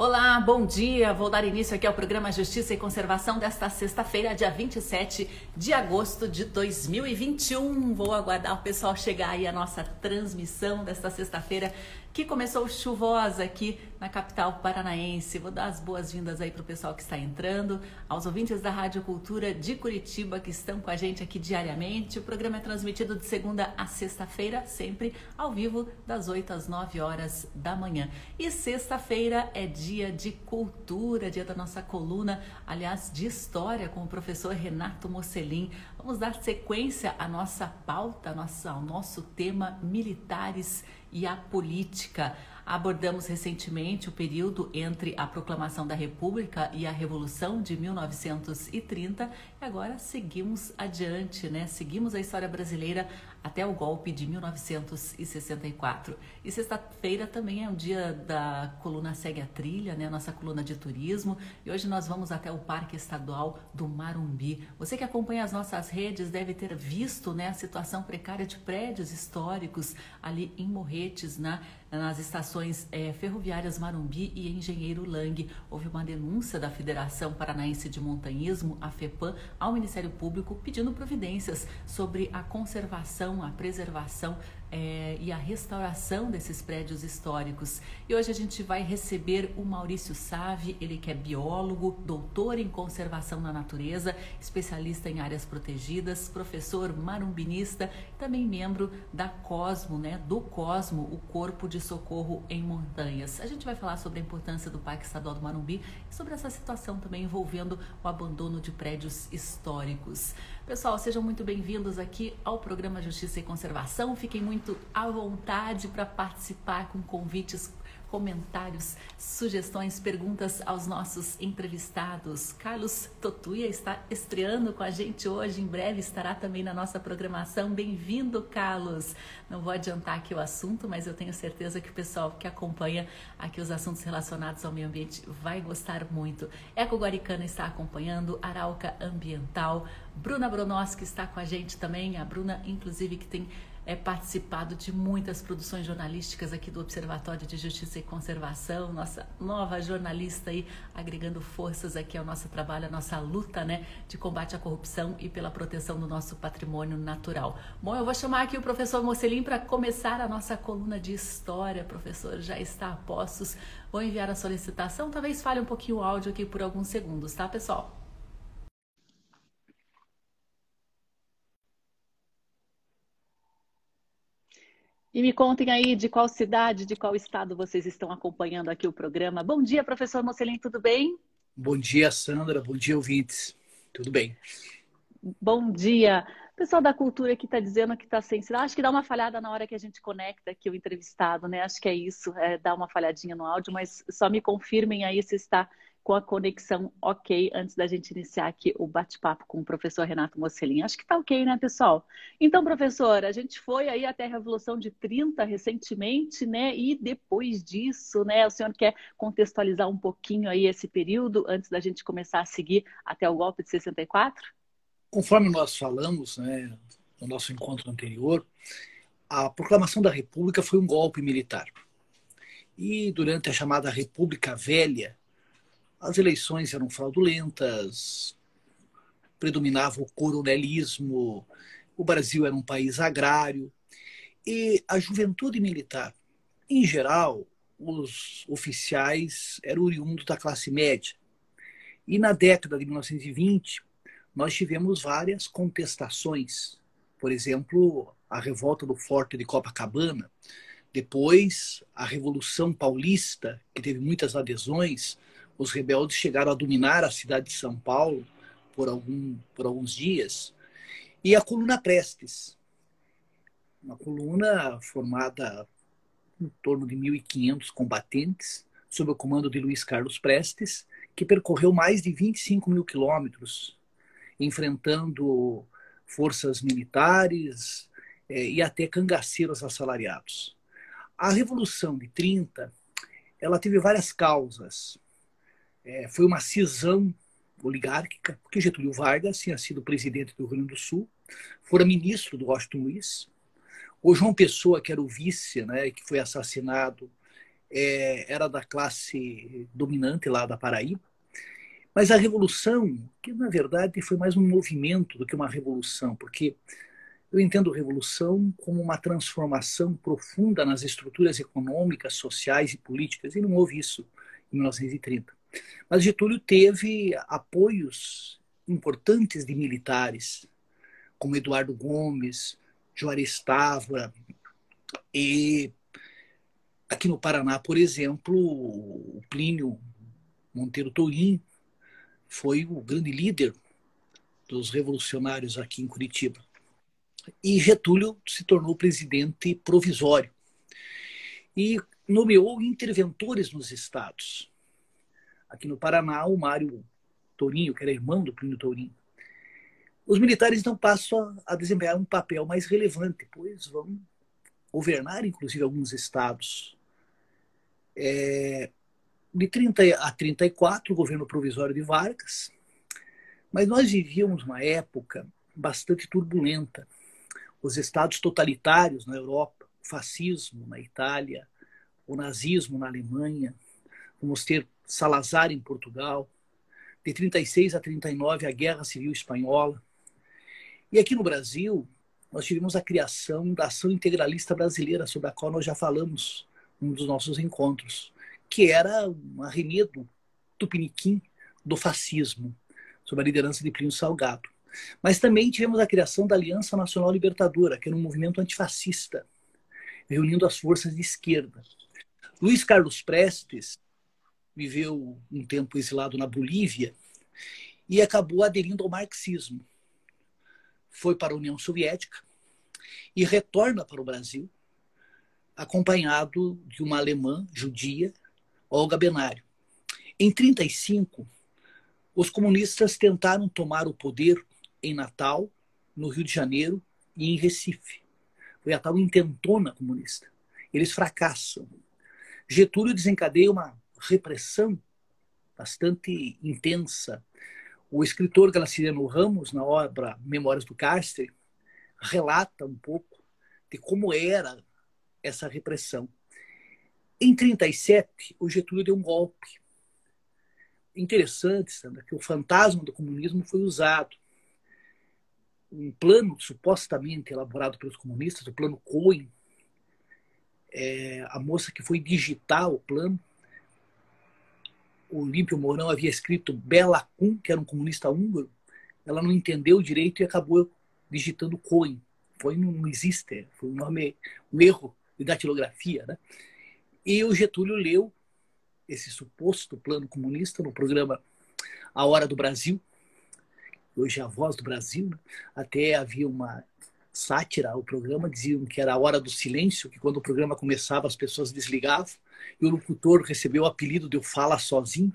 Olá, bom dia. Vou dar início aqui ao programa Justiça e Conservação desta sexta-feira, dia 27 de agosto de 2021. Vou aguardar o pessoal chegar aí a nossa transmissão desta sexta-feira que começou chuvosa aqui na capital paranaense. Vou dar as boas-vindas aí para o pessoal que está entrando, aos ouvintes da Rádio Cultura de Curitiba que estão com a gente aqui diariamente. O programa é transmitido de segunda a sexta-feira, sempre ao vivo, das 8 às 9 horas da manhã. E sexta-feira é dia de cultura, dia da nossa coluna, aliás, de história, com o professor Renato Mocelin. Vamos dar sequência à nossa pauta, ao nosso tema militares e a política. Abordamos recentemente o período entre a proclamação da República e a Revolução de 1930 e agora seguimos adiante, né? Seguimos a história brasileira até o golpe de 1964. E sexta-feira também é um dia da coluna Segue a Trilha, né? Nossa coluna de turismo. E hoje nós vamos até o Parque Estadual do Marumbi. Você que acompanha as nossas redes deve ter visto, né, a situação precária de prédios históricos ali em Morretes, na nas estações é, ferroviárias Marumbi e Engenheiro Lang. Houve uma denúncia da Federação Paranaense de Montanhismo, a FEPAM, ao Ministério Público pedindo providências sobre a conservação, a preservação é, e a restauração desses prédios históricos. E hoje a gente vai receber o Maurício Save, ele que é biólogo, doutor em conservação na natureza, especialista em áreas protegidas, professor marumbinista, também membro da Cosmo, né, do Cosmo, o Corpo de Socorro em Montanhas. A gente vai falar sobre a importância do Parque Estadual do Marumbi e sobre essa situação também envolvendo o abandono de prédios históricos. Pessoal, sejam muito bem-vindos aqui ao programa Justiça e Conservação. Fiquem muito à vontade para participar com convites comentários, sugestões, perguntas aos nossos entrevistados. Carlos Totuia está estreando com a gente hoje, em breve estará também na nossa programação. Bem-vindo, Carlos. Não vou adiantar aqui o assunto, mas eu tenho certeza que o pessoal que acompanha aqui os assuntos relacionados ao meio ambiente vai gostar muito. Eco Guaricana está acompanhando, Arauca Ambiental, Bruna Bronoski está com a gente também, a Bruna, inclusive, que tem é, participado de muitas produções jornalísticas aqui do Observatório de Justiça e Conservação, nossa nova jornalista aí, agregando forças aqui ao nosso trabalho, à nossa luta, né, de combate à corrupção e pela proteção do nosso patrimônio natural. Bom, eu vou chamar aqui o professor Mocelin para começar a nossa coluna de história. Professor, já está a postos. Vou enviar a solicitação, talvez fale um pouquinho o áudio aqui por alguns segundos, tá, pessoal? E me contem aí de qual cidade, de qual estado vocês estão acompanhando aqui o programa. Bom dia, professor Mocelin, tudo bem? Bom dia, Sandra. Bom dia, ouvintes. Tudo bem? Bom dia. pessoal da cultura que está dizendo que está sem sinal. Acho que dá uma falhada na hora que a gente conecta aqui o entrevistado, né? Acho que é isso, é dar uma falhadinha no áudio, mas só me confirmem aí se está com a conexão ok antes da gente iniciar aqui o bate-papo com o professor Renato Mocelin. Acho que está ok, né, pessoal? Então, professor, a gente foi aí até a Revolução de 30 recentemente, né? E depois disso, né, o senhor quer contextualizar um pouquinho aí esse período antes da gente começar a seguir até o golpe de 64? Conforme nós falamos, né, no nosso encontro anterior, a proclamação da República foi um golpe militar. E durante a chamada República Velha, as eleições eram fraudulentas, predominava o coronelismo, o Brasil era um país agrário e a juventude militar, em geral, os oficiais eram oriundos da classe média. E na década de 1920, nós tivemos várias contestações. Por exemplo, a revolta do Forte de Copacabana, depois a Revolução Paulista, que teve muitas adesões, os rebeldes chegaram a dominar a cidade de São Paulo por, algum, por alguns dias. E a coluna Prestes, uma coluna formada em torno de 1.500 combatentes, sob o comando de Luiz Carlos Prestes, que percorreu mais de 25 mil quilômetros, enfrentando forças militares eh, e até cangaceiros assalariados. A Revolução de 30 ela teve várias causas é, foi uma cisão oligárquica, porque Getúlio Vargas tinha sido presidente do Rio Grande do Sul, fora ministro do Washington Luiz. O João Pessoa, que era o vice, né, que foi assassinado é, era da classe dominante lá da Paraíba. Mas a revolução, que na verdade foi mais um movimento do que uma revolução, porque eu entendo revolução como uma transformação profunda nas estruturas econômicas, sociais e políticas, e não houve isso em 1930. Mas Getúlio teve apoios importantes de militares, como Eduardo Gomes, Juarez Távora, e aqui no Paraná, por exemplo, o Plínio Monteiro Tourim foi o grande líder dos revolucionários aqui em Curitiba. E Getúlio se tornou presidente provisório e nomeou interventores nos estados. Aqui no Paraná, o Mário Tourinho, que era irmão do Plínio Tourinho. Os militares então passam a desempenhar um papel mais relevante, pois vão governar, inclusive, alguns estados. É, de 30 a 34, o governo provisório de Vargas, mas nós vivíamos uma época bastante turbulenta. Os estados totalitários na Europa, o fascismo na Itália, o nazismo na Alemanha, vamos ter Salazar em Portugal, de 36 a 39 a Guerra Civil Espanhola. E aqui no Brasil, nós tivemos a criação da Ação Integralista Brasileira, sobre a qual nós já falamos num dos nossos encontros, que era um arremedo tupiniquim do fascismo, sob a liderança de Plínio Salgado. Mas também tivemos a criação da Aliança Nacional Libertadora, que era um movimento antifascista, reunindo as forças de esquerda. Luiz Carlos Prestes viveu um tempo exilado na Bolívia e acabou aderindo ao marxismo foi para a União Soviética e retorna para o Brasil, acompanhado de uma alemã judia, Olga Benário. Em 35, os comunistas tentaram tomar o poder em Natal, no Rio de Janeiro e em Recife. Foi a tal intentona comunista. Eles fracassam. Getúlio desencadeia uma repressão bastante intensa o escritor Graciliano Ramos, na obra Memórias do Cárcere, relata um pouco de como era essa repressão. Em 37, o Getúlio deu um golpe. Interessante, Sandra, que o fantasma do comunismo foi usado. Um plano supostamente elaborado pelos comunistas, o plano Cohen, é, a moça que foi digitar o plano, o Olímpio Mourão havia escrito Bela Kun, que era um comunista húngaro, ela não entendeu direito e acabou digitando Cohen. Foi não existe, foi um nome, um erro de datilografia, né? E o Getúlio leu esse suposto plano comunista no programa A Hora do Brasil, hoje é a Voz do Brasil, né? até havia uma sátira ao programa, diziam que era a hora do silêncio, que quando o programa começava as pessoas desligavam, e o locutor recebeu o apelido de o Fala Sozinho.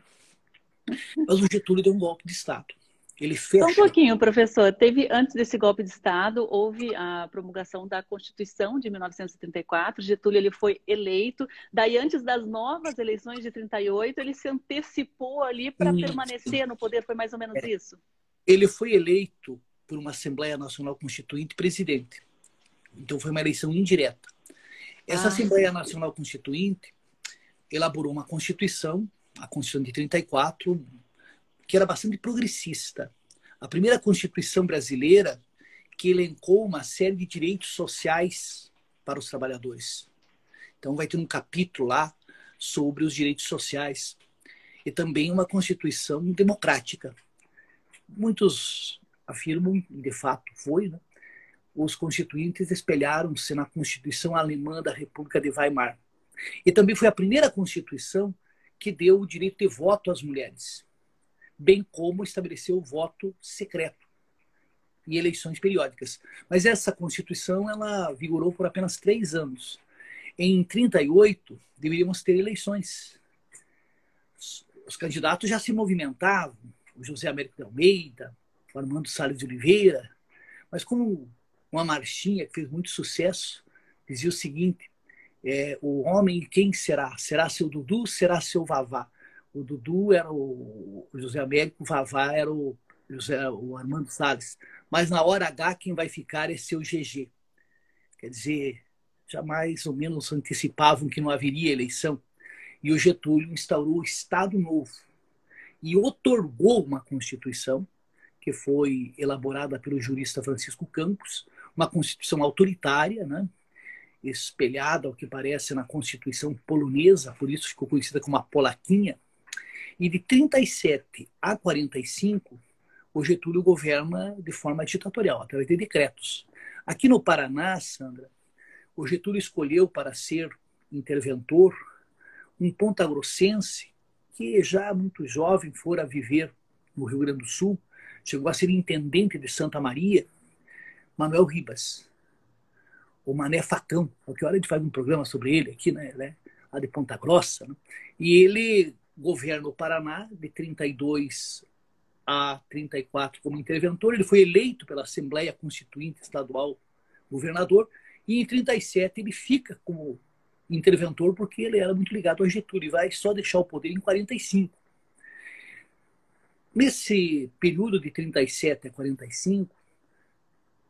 Mas o Getúlio deu um golpe de Estado. Ele fecha... Só um pouquinho, professor. Teve, antes desse golpe de Estado, houve a promulgação da Constituição de 1934. Getúlio ele foi eleito. Daí, antes das novas eleições de 38, ele se antecipou ali para permanecer no poder. Foi mais ou menos é. isso? Ele foi eleito por uma Assembleia Nacional Constituinte presidente. Então, foi uma eleição indireta. Essa ah. Assembleia Nacional Constituinte elaborou uma Constituição, a Constituição de 34, que era bastante progressista. A primeira Constituição brasileira que elencou uma série de direitos sociais para os trabalhadores. Então, vai ter um capítulo lá sobre os direitos sociais e também uma Constituição democrática. Muitos afirmam, de fato foi, né? os constituintes espelharam-se na Constituição Alemã da República de Weimar. E também foi a primeira Constituição que deu o direito de voto às mulheres, bem como estabeleceu o voto secreto em eleições periódicas. Mas essa Constituição ela vigorou por apenas três anos. Em 38 deveríamos ter eleições. Os candidatos já se movimentavam, o José Américo de Almeida, o Armando Salles de Oliveira, mas como uma marchinha que fez muito sucesso dizia o seguinte: é, o homem quem será? Será seu Dudu? Será seu Vavá? O Dudu era o, José Américo, o Vavá era o, José, o Armando Salles. Mas na hora H, quem vai ficar é seu GG. Quer dizer, já mais ou menos antecipavam que não haveria eleição. E o Getúlio instaurou o Estado Novo e otorgou uma Constituição, que foi elaborada pelo jurista Francisco Campos, uma Constituição autoritária, né? Espelhada, ao que parece, na Constituição polonesa, por isso ficou conhecida como a Polaquinha. E de 37 a 45, o Getúlio governa de forma ditatorial, através de decretos. Aqui no Paraná, Sandra, o Getúlio escolheu para ser interventor um pontagrossense que já muito jovem fora viver no Rio Grande do Sul, chegou a ser intendente de Santa Maria, Manuel Ribas o Mané Facão. Hora a gente faz um programa sobre ele aqui, né? né? Lá de Ponta Grossa. Né? E ele governa o Paraná de 32 a 34 como interventor. Ele foi eleito pela Assembleia Constituinte Estadual governador. E em 37 ele fica como interventor porque ele era muito ligado ao Getúlio e vai só deixar o poder em 45. Nesse período de 37 a 45,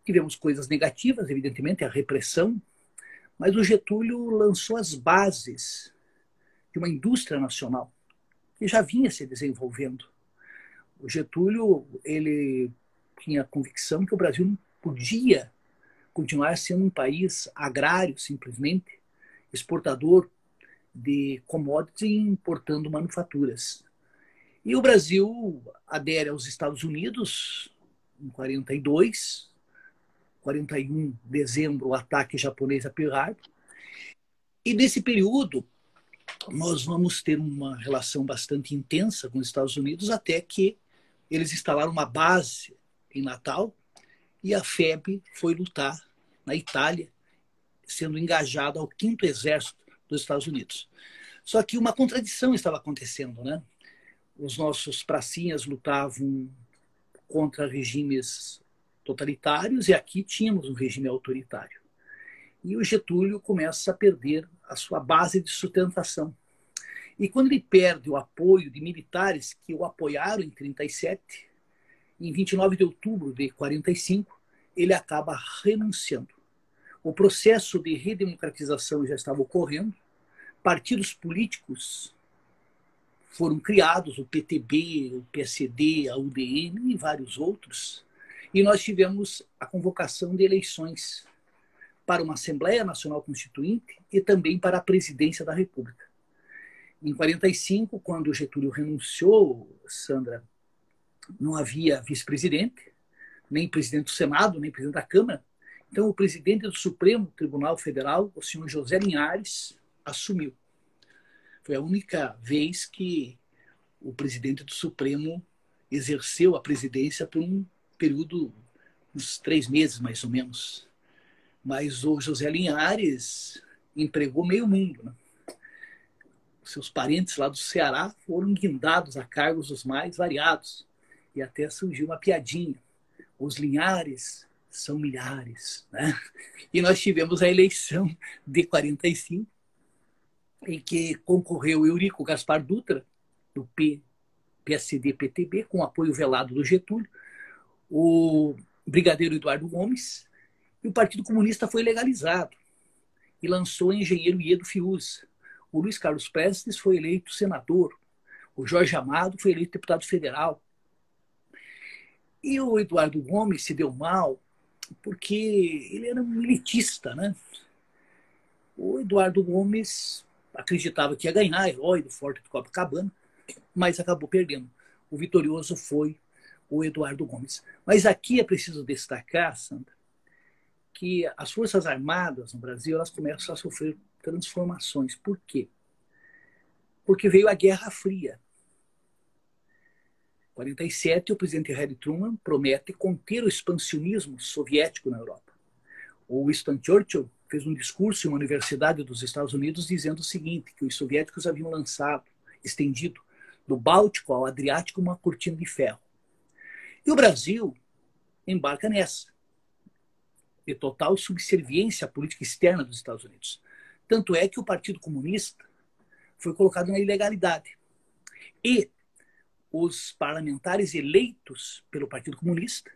Tivemos coisas negativas, evidentemente, a repressão, mas o Getúlio lançou as bases de uma indústria nacional que já vinha se desenvolvendo. O Getúlio ele tinha a convicção que o Brasil não podia continuar sendo um país agrário simplesmente, exportador de commodities e importando manufaturas. E o Brasil adere aos Estados Unidos em 42, 41 de dezembro, o ataque japonês a Pearl Harbor. E nesse período, nós vamos ter uma relação bastante intensa com os Estados Unidos, até que eles instalaram uma base em Natal e a FEB foi lutar na Itália, sendo engajada ao quinto exército dos Estados Unidos. Só que uma contradição estava acontecendo, né? Os nossos pracinhas lutavam contra regimes totalitários e aqui tínhamos um regime autoritário. E o Getúlio começa a perder a sua base de sustentação. E quando ele perde o apoio de militares que o apoiaram em 37, em 29 de outubro de 45, ele acaba renunciando. O processo de redemocratização já estava ocorrendo, partidos políticos foram criados, o PTB, o PSD, a UDN e vários outros, e nós tivemos a convocação de eleições para uma Assembleia Nacional Constituinte e também para a presidência da República. Em 45, quando Getúlio renunciou, Sandra, não havia vice-presidente, nem presidente do Senado, nem presidente da Câmara. Então, o presidente do Supremo Tribunal Federal, o senhor José Linhares, assumiu. Foi a única vez que o presidente do Supremo exerceu a presidência por um período, uns três meses mais ou menos. Mas o José Linhares empregou meio mundo. Né? Seus parentes lá do Ceará foram guindados a cargos os mais variados. E até surgiu uma piadinha. Os Linhares são milhares. Né? E nós tivemos a eleição de 45, em que concorreu Eurico Gaspar Dutra, do P, PSD-PTB, com apoio velado do Getúlio, o brigadeiro Eduardo Gomes, e o Partido Comunista foi legalizado e lançou o engenheiro Iedo Fius. O Luiz Carlos Prestes foi eleito senador. O Jorge Amado foi eleito deputado federal. E o Eduardo Gomes se deu mal porque ele era um militista, né? O Eduardo Gomes acreditava que ia ganhar, herói do Forte de Copacabana, mas acabou perdendo. O vitorioso foi o Eduardo Gomes. Mas aqui é preciso destacar, Sandra, que as Forças Armadas no Brasil elas começam a sofrer transformações. Por quê? Porque veio a Guerra Fria. Em 47, o presidente Harry Truman promete conter o expansionismo soviético na Europa. O Winston Churchill fez um discurso em uma universidade dos Estados Unidos dizendo o seguinte, que os soviéticos haviam lançado, estendido do Báltico ao Adriático uma cortina de ferro. E o Brasil embarca nessa, de total subserviência à política externa dos Estados Unidos. Tanto é que o Partido Comunista foi colocado na ilegalidade. E os parlamentares eleitos pelo Partido Comunista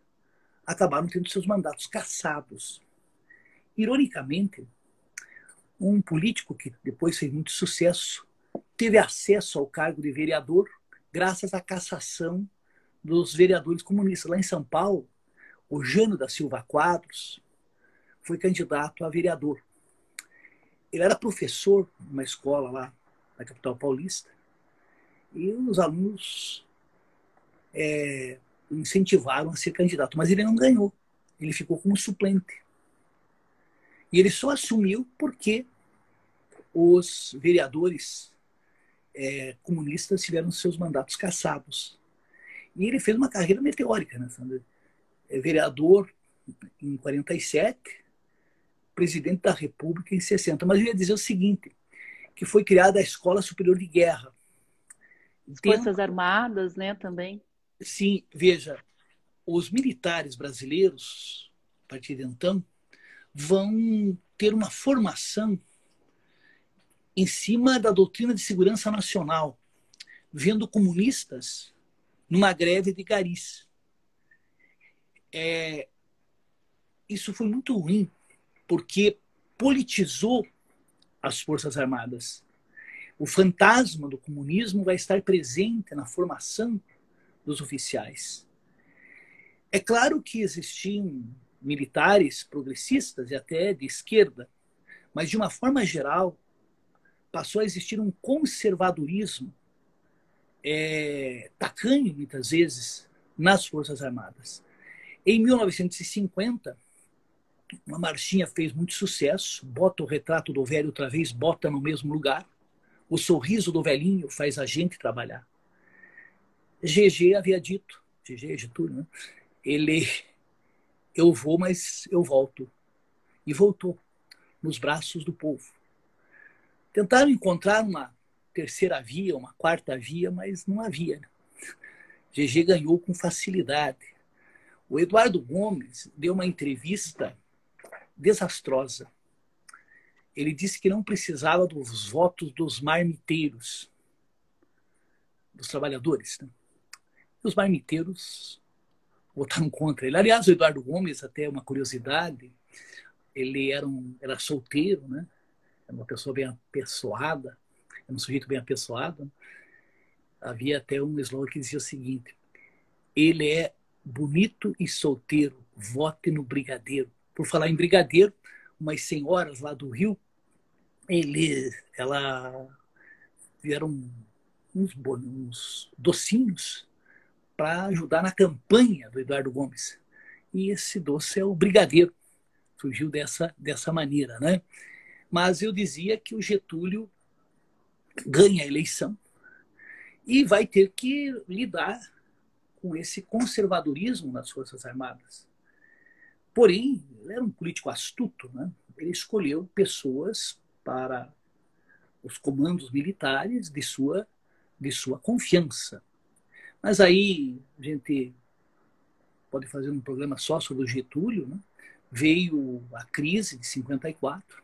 acabaram tendo seus mandatos cassados. Ironicamente, um político que depois fez muito sucesso teve acesso ao cargo de vereador graças à cassação dos vereadores comunistas. Lá em São Paulo, o Jano da Silva Quadros foi candidato a vereador. Ele era professor numa escola lá na capital paulista e os alunos é, incentivaram a ser candidato, mas ele não ganhou. Ele ficou como suplente. E ele só assumiu porque os vereadores é, comunistas tiveram seus mandatos cassados. E ele fez uma carreira meteórica, né? É vereador em 47, presidente da República em 60. Mas eu ia dizer o seguinte, que foi criada a Escola Superior de Guerra. Forças Armadas, né, também. Sim, veja, os militares brasileiros, a partir de então, vão ter uma formação em cima da doutrina de segurança nacional, vendo comunistas numa greve de garis. É, isso foi muito ruim, porque politizou as Forças Armadas. O fantasma do comunismo vai estar presente na formação dos oficiais. É claro que existiam militares progressistas e até de esquerda, mas de uma forma geral passou a existir um conservadorismo é, tacanho, muitas vezes, nas Forças Armadas. Em 1950, uma marchinha fez muito sucesso, bota o retrato do velho outra vez, bota no mesmo lugar, o sorriso do velhinho faz a gente trabalhar. GG havia dito, GG é Getúlio, né? ele, eu vou, mas eu volto. E voltou nos braços do povo. Tentaram encontrar uma terceira via, uma quarta via, mas não havia. GG ganhou com facilidade. O Eduardo Gomes deu uma entrevista desastrosa. Ele disse que não precisava dos votos dos marmiteiros, dos trabalhadores. Né? os marmiteiros votaram contra ele. Aliás, o Eduardo Gomes, até uma curiosidade, ele era, um, era solteiro, né? Era uma pessoa bem apessoada, era um sujeito bem apessoado. Né? Havia até um slogan que dizia o seguinte: ele é bonito e solteiro, vote no brigadeiro. Por falar em brigadeiro, umas senhoras lá do Rio, ele, ela vieram uns, uns docinhos para ajudar na campanha do Eduardo Gomes. E esse doce é o brigadeiro. Surgiu dessa, dessa maneira, né? Mas eu dizia que o Getúlio ganha a eleição e vai ter que lidar com esse conservadorismo nas Forças Armadas. Porém, ele era um político astuto, né? ele escolheu pessoas para os comandos militares de sua, de sua confiança. Mas aí a gente pode fazer um programa só sobre o Getúlio. Né? Veio a crise de 54,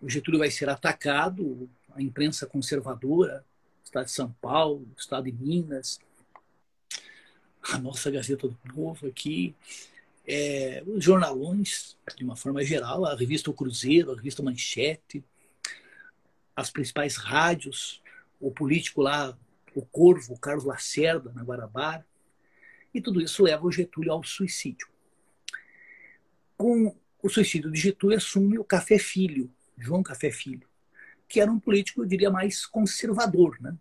o Getúlio vai ser atacado, a imprensa conservadora, Estado de São Paulo, Estado de Minas, a nossa Gazeta do Povo aqui, é, os jornalões, de uma forma geral, a revista O Cruzeiro, a revista Manchete, as principais rádios, o político lá, o Corvo, o Carlos Lacerda, na Guarabara. E tudo isso leva o Getúlio ao suicídio. Com o suicídio de Getúlio, assume o Café Filho, João Café Filho, que era um político, eu diria, mais conservador. Né?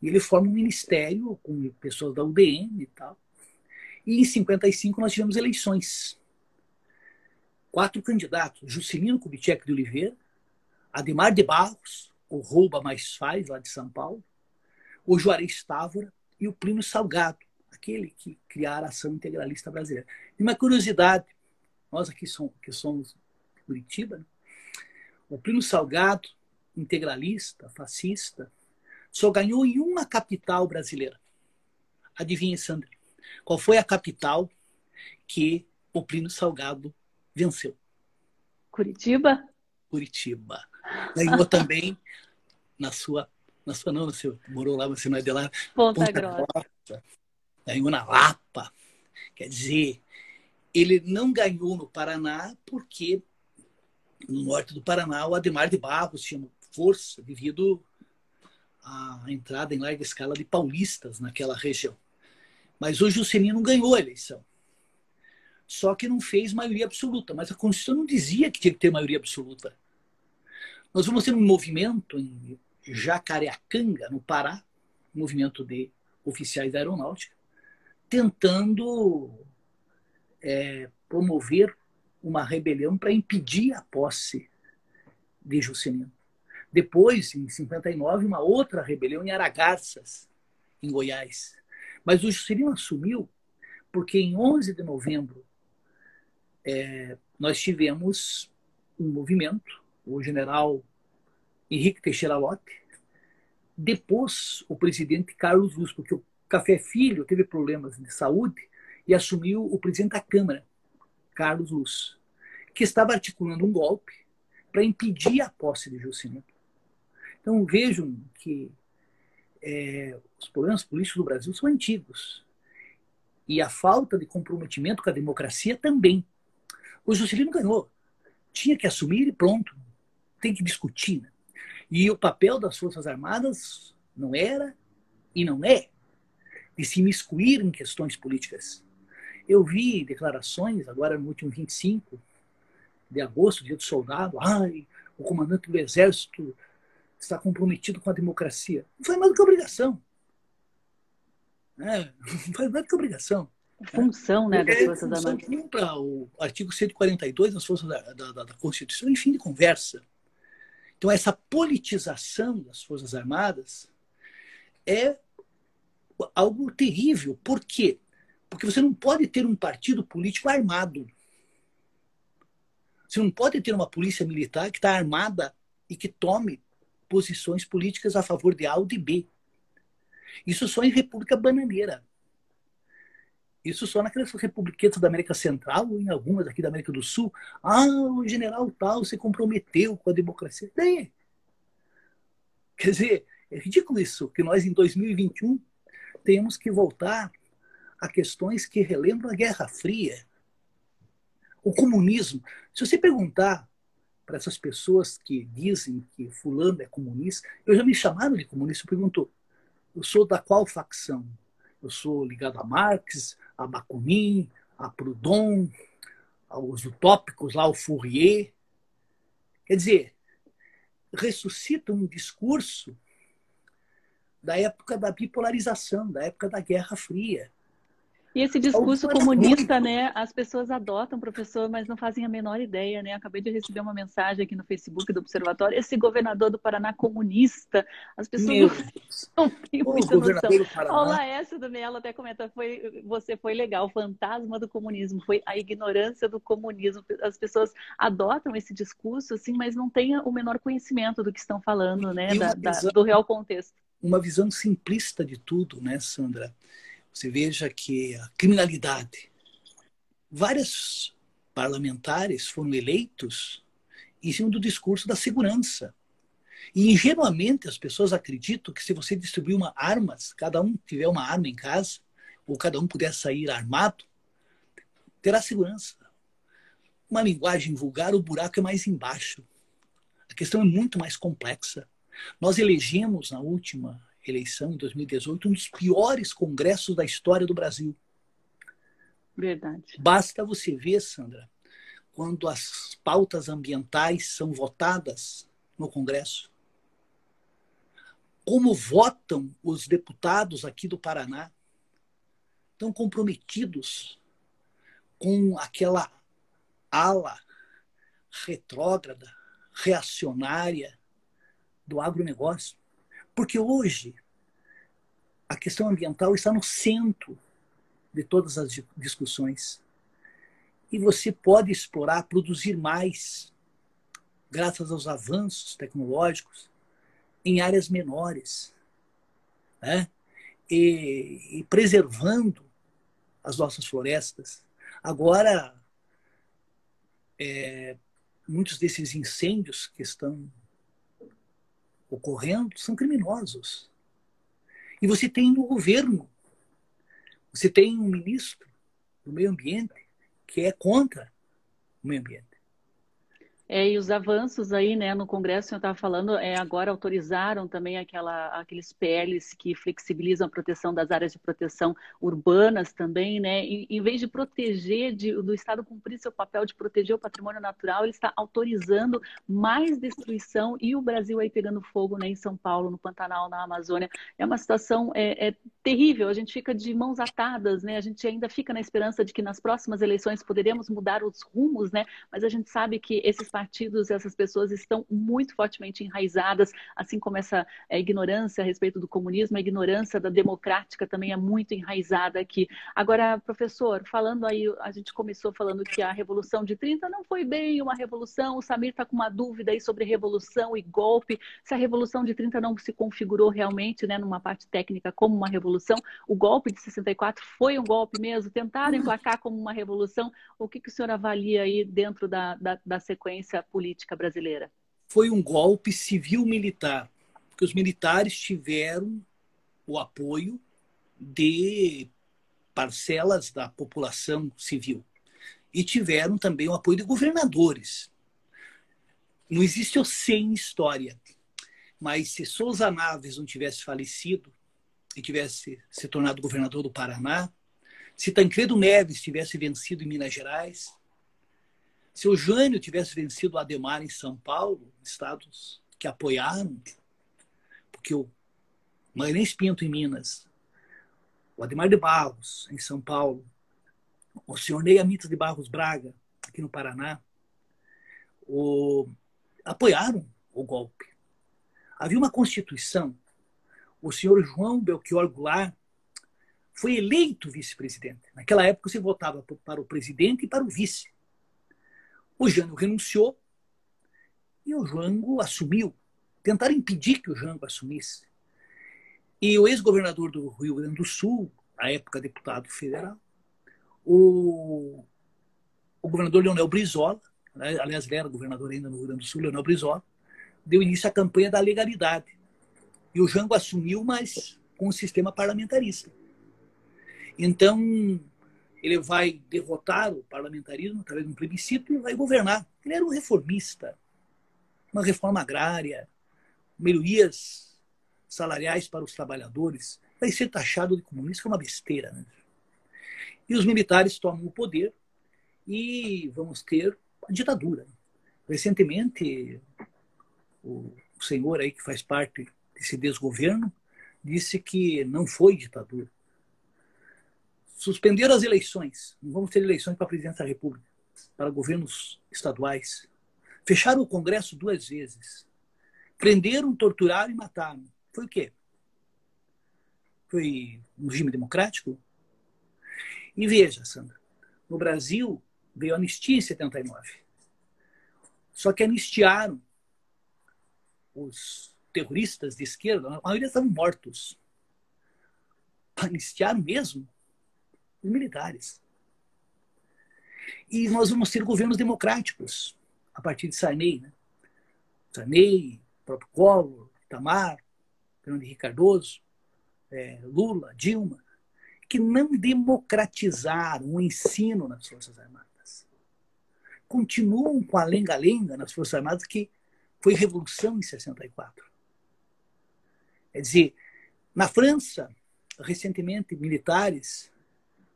E ele forma um ministério com pessoas da UDN e tal. E em 55 nós tivemos eleições. Quatro candidatos: Juscelino Kubitschek de Oliveira, Ademar de Barros, o Rouba Mais Faz, lá de São Paulo, o Juarez Távora e o Plínio Salgado, aquele que criara a ação integralista brasileira. E uma curiosidade, nós aqui somos, que somos Curitiba, né? o Plínio Salgado, integralista, fascista, só ganhou em uma capital brasileira. Adivinha, Sandra? Qual foi a capital que o Plínio Salgado venceu? Curitiba? Curitiba. Ganhou também na sua na sua não, você morou lá, você não é de lá. Ponta, Ponta Grossa. Grossa. Ganhou na Lapa. Quer dizer, ele não ganhou no Paraná porque no norte do Paraná o Ademar de Barros tinha força devido a entrada em larga escala de paulistas naquela região. Mas o Juscelino ganhou a eleição. Só que não fez maioria absoluta. Mas a Constituição não dizia que tinha que ter maioria absoluta. Nós vamos ter um movimento em Jacareacanga, no Pará, um movimento de oficiais da aeronáutica, tentando é, promover uma rebelião para impedir a posse de Juscelino. Depois, em 59, uma outra rebelião em Aragarças, em Goiás. Mas o Juscelino assumiu porque em 11 de novembro é, nós tivemos um movimento, o general Henrique Teixeira Lopes depôs o presidente Carlos Luz, porque o Café Filho teve problemas de saúde e assumiu o presidente da Câmara, Carlos Luz, que estava articulando um golpe para impedir a posse de Juscelino. Então vejam que é, os problemas políticos do Brasil são antigos. E a falta de comprometimento com a democracia também. O Juscelino ganhou. Tinha que assumir e pronto. Tem que discutir. Né? E o papel das Forças Armadas não era e não é de se miscuir em questões políticas. Eu vi declarações agora no último 25 de agosto, dia do soldado, ai, o comandante do exército está comprometido com a democracia. Não faz mais do que obrigação. É, não faz mais do que obrigação. Função né, das Forças Armadas. Cumpra o artigo 142 das Forças da, da, da Constituição em fim de conversa. Então, essa politização das Forças Armadas é algo terrível. Por quê? Porque você não pode ter um partido político armado. Você não pode ter uma polícia militar que está armada e que tome posições políticas a favor de A ou de B. Isso só em República Bananeira. Isso só naquelas republiquetas da América Central ou em algumas aqui da América do Sul. Ah, o general tal se comprometeu com a democracia. Daí. Quer dizer, é ridículo isso, que nós em 2021 temos que voltar a questões que relembram a Guerra Fria. O comunismo. Se você perguntar para essas pessoas que dizem que fulano é comunista. Eu já me chamaram de comunista, eu pergunto, eu sou da qual facção? Eu sou ligado a Marx, a Bakunin, a Proudhon, aos utópicos lá, o Fourier. Quer dizer, ressuscita um discurso da época da bipolarização, da época da Guerra Fria. E esse discurso comunista, né? As pessoas adotam, professor, mas não fazem a menor ideia, né? Acabei de receber uma mensagem aqui no Facebook do Observatório. Esse governador do Paraná comunista, as pessoas não têm muita noção. O Laércio do Melo até comentou, foi, você foi legal, o fantasma do comunismo, foi a ignorância do comunismo. As pessoas adotam esse discurso, assim, mas não têm o menor conhecimento do que estão falando, né? Da, da, do real contexto. Uma visão simplista de tudo, né, Sandra? Você veja que a criminalidade, vários parlamentares foram eleitos em cima do discurso da segurança. E ingenuamente as pessoas acreditam que se você distribuir uma armas, cada um tiver uma arma em casa, ou cada um puder sair armado, terá segurança. Uma linguagem vulgar, o buraco é mais embaixo. A questão é muito mais complexa. Nós elegemos na última eleição, em 2018, um dos piores congressos da história do Brasil. Verdade. Basta você ver, Sandra, quando as pautas ambientais são votadas no Congresso. Como votam os deputados aqui do Paraná? Estão comprometidos com aquela ala retrógrada, reacionária do agronegócio. Porque hoje a questão ambiental está no centro de todas as discussões. E você pode explorar, produzir mais, graças aos avanços tecnológicos, em áreas menores. Né? E, e preservando as nossas florestas. Agora, é, muitos desses incêndios que estão ocorrendo são criminosos. E você tem no governo, você tem um ministro do meio ambiente que é contra o meio ambiente. É, e os avanços aí, né, no Congresso, eu estava falando, é, agora autorizaram também aquela, aqueles PLs que flexibilizam a proteção das áreas de proteção urbanas também, né? E, em vez de proteger, de, do Estado cumprir seu papel de proteger o patrimônio natural, ele está autorizando mais destruição e o Brasil aí pegando fogo, né, em São Paulo, no Pantanal, na Amazônia. É uma situação é, é terrível, a gente fica de mãos atadas, né? A gente ainda fica na esperança de que nas próximas eleições poderemos mudar os rumos, né? Mas a gente sabe que esses partidos, essas pessoas estão muito fortemente enraizadas, assim como essa é, ignorância a respeito do comunismo, a ignorância da democrática também é muito enraizada aqui. Agora, professor, falando aí, a gente começou falando que a Revolução de 30 não foi bem uma revolução, o Samir está com uma dúvida aí sobre revolução e golpe, se a Revolução de 30 não se configurou realmente, né, numa parte técnica como uma revolução, o golpe de 64 foi um golpe mesmo, tentaram emplacar como uma revolução, o que, que o senhor avalia aí dentro da, da, da sequência política brasileira? Foi um golpe civil-militar, porque os militares tiveram o apoio de parcelas da população civil e tiveram também o apoio de governadores. Não existe o sem história, mas se Souza Naves não tivesse falecido e tivesse se tornado governador do Paraná, se Tancredo Neves tivesse vencido em Minas Gerais, se o Jânio tivesse vencido o Ademar em São Paulo, estados que apoiaram, porque o Magalhães Pinto em Minas, o Ademar de Barros em São Paulo, o senhor Ney Amitas de Barros Braga, aqui no Paraná, o, apoiaram o golpe. Havia uma constituição. O senhor João Belchior Goulart foi eleito vice-presidente. Naquela época se votava para o presidente e para o vice. O Jango renunciou e o Jango assumiu. Tentaram impedir que o Jango assumisse. E o ex-governador do Rio Grande do Sul, à época deputado federal, o, o governador Leonel Brizola, né, aliás, ele era governador ainda no Rio Grande do Sul, Leonel Brizola, deu início à campanha da legalidade. E o Jango assumiu, mas com o sistema parlamentarista. Então, ele vai derrotar o parlamentarismo através de um plebiscito e vai governar. Ele era um reformista, uma reforma agrária, melhorias salariais para os trabalhadores. Vai ser taxado de comunista, que é uma besteira. Né? E os militares tomam o poder e vamos ter a ditadura. Recentemente, o senhor aí que faz parte desse desgoverno disse que não foi ditadura suspenderam as eleições. Não vamos ter eleições para a presidência da República, para governos estaduais. Fecharam o Congresso duas vezes. Prenderam, torturaram e mataram. Foi o quê? Foi um regime democrático? E veja, Sandra, no Brasil veio a anistia em 79. Só que anistiaram os terroristas de esquerda, a maioria estavam mortos. Anistiaram mesmo os militares. E nós vamos ter governos democráticos a partir de Sarney. Né? Sarney, próprio Collor, Itamar, Fernando Henrique Cardoso, é, Lula, Dilma, que não democratizaram o ensino nas Forças Armadas. Continuam com a lenga-lenga nas Forças Armadas, que foi revolução em 64. Quer dizer, na França, recentemente, militares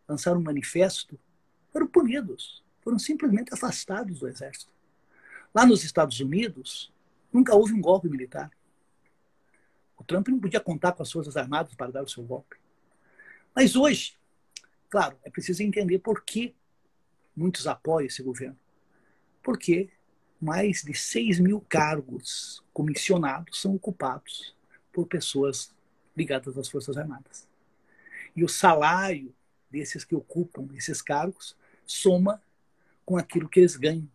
lançaram um manifesto, foram punidos, foram simplesmente afastados do exército. Lá nos Estados Unidos, nunca houve um golpe militar. O Trump não podia contar com as Forças Armadas para dar o seu golpe. Mas hoje, claro, é preciso entender por que muitos apoiam esse governo. Porque mais de 6 mil cargos comissionados são ocupados por pessoas ligadas às Forças Armadas. E o salário desses que ocupam esses cargos soma com aquilo que eles ganham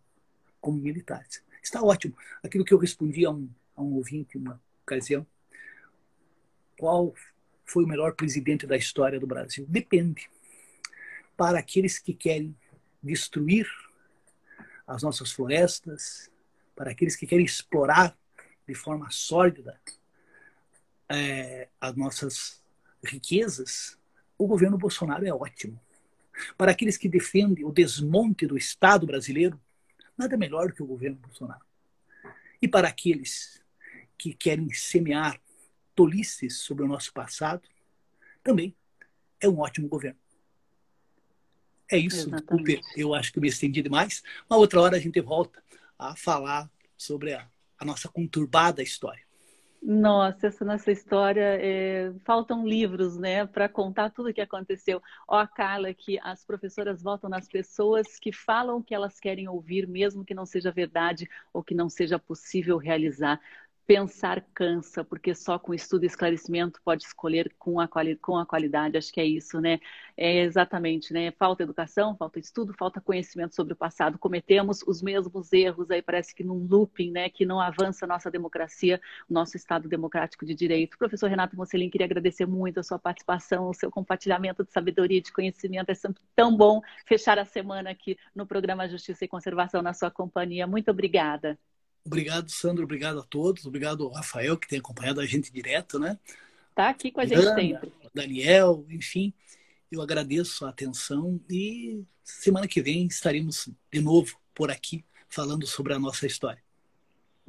como militares. Está ótimo. Aquilo que eu respondi a um, a um ouvinte uma ocasião. Qual foi o melhor presidente da história do Brasil? Depende. Para aqueles que querem destruir as nossas florestas, para aqueles que querem explorar de forma sórdida é, as nossas riquezas, o governo Bolsonaro é ótimo. Para aqueles que defendem o desmonte do Estado brasileiro, Nada melhor do que o governo Bolsonaro. E para aqueles que querem semear tolices sobre o nosso passado, também é um ótimo governo. É isso, desculpe, eu acho que eu me estendi demais. Uma outra hora a gente volta a falar sobre a, a nossa conturbada história. Nossa, essa nossa história, é... faltam livros, né, para contar tudo o que aconteceu. Ó, Carla, que as professoras votam nas pessoas que falam o que elas querem ouvir, mesmo que não seja verdade ou que não seja possível realizar pensar cansa, porque só com estudo e esclarecimento pode escolher com a, quali com a qualidade. Acho que é isso, né? É exatamente, né? Falta educação, falta estudo, falta conhecimento sobre o passado. Cometemos os mesmos erros aí, parece que num looping, né? Que não avança a nossa democracia, nosso Estado democrático de direito. Professor Renato Mocelin, queria agradecer muito a sua participação, o seu compartilhamento de sabedoria e de conhecimento. É sempre tão bom fechar a semana aqui no programa Justiça e Conservação na sua companhia. Muito obrigada. Obrigado, Sandro. Obrigado a todos. Obrigado Rafael, que tem acompanhado a gente direto, né? Tá aqui com a gente Ana, sempre. Daniel, enfim. Eu agradeço a atenção e semana que vem estaremos de novo por aqui falando sobre a nossa história.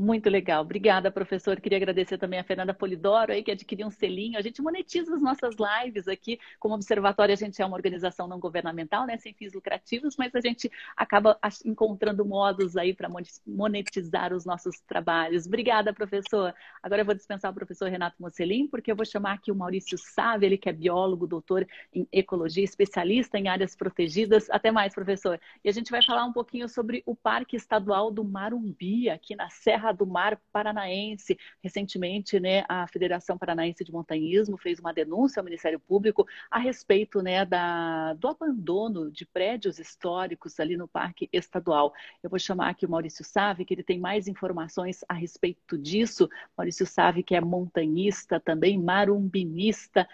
Muito legal. Obrigada, professor. Queria agradecer também a Fernanda Polidoro aí, que adquiriu um selinho. A gente monetiza as nossas lives aqui. Como observatório, a gente é uma organização não governamental, né, sem fins lucrativos, mas a gente acaba encontrando modos aí para monetizar os nossos trabalhos. Obrigada, professor. Agora eu vou dispensar o professor Renato Mocelin, porque eu vou chamar aqui o Maurício Sávio, ele que é biólogo, doutor em ecologia, especialista em áreas protegidas. Até mais, professor. E a gente vai falar um pouquinho sobre o Parque Estadual do Marumbi, aqui na Serra do Mar Paranaense. Recentemente, né, a Federação Paranaense de Montanhismo fez uma denúncia ao Ministério Público a respeito né, da, do abandono de prédios históricos ali no Parque Estadual. Eu vou chamar aqui o Maurício Save, que ele tem mais informações a respeito disso. Maurício Save, que é montanhista, também marumbinista.